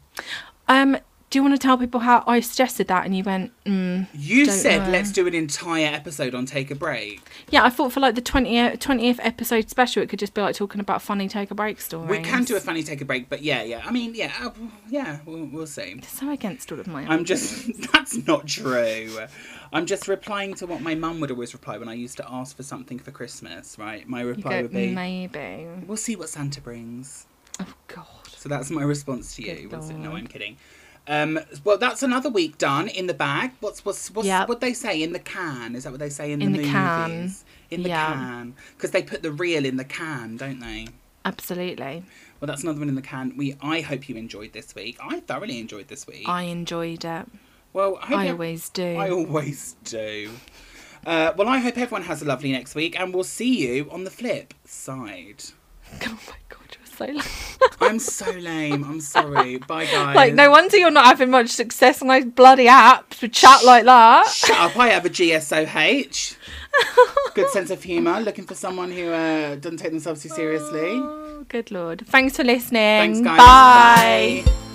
Um, do you want to tell people how I suggested that, and you went, mm. You said know. let's do an entire episode on take a break. Yeah, I thought for like the 20th, 20th episode special, it could just be like talking about funny take a break stories. We can do a funny take a break, but yeah, yeah. I mean, yeah, uh, yeah. We'll, we'll see. So against all of my. I'm just. That's not true. I'm just replying to what my mum would always reply when I used to ask for something for Christmas. Right, my reply go, would be, maybe. "We'll see what Santa brings." Oh God. So that's my response to you. No. I'm kidding. Um, well, that's another week done in the bag. What's what's what's Yep. what they say in the can? Is that what they say in, In the, the movies? can. In the Yeah. can, because they put the reel in the can, don't they? Absolutely. Well, that's another one in the can. We I hope you enjoyed this week. I thoroughly enjoyed this week. I enjoyed it. well, I, hope I always do. I always do. Uh, well, I hope everyone has a lovely next week, and we'll see you on the flip side. Oh my God, so. lame. I'm so lame. I'm sorry. Bye, guys. like no wonder you're not having much success on those bloody apps with chat like that. Shut up! I have a GSOH. Good sense of humour. Looking for someone who uh, doesn't take themselves too seriously. Oh, good lord. Thanks for listening. Thanks, guys. Bye.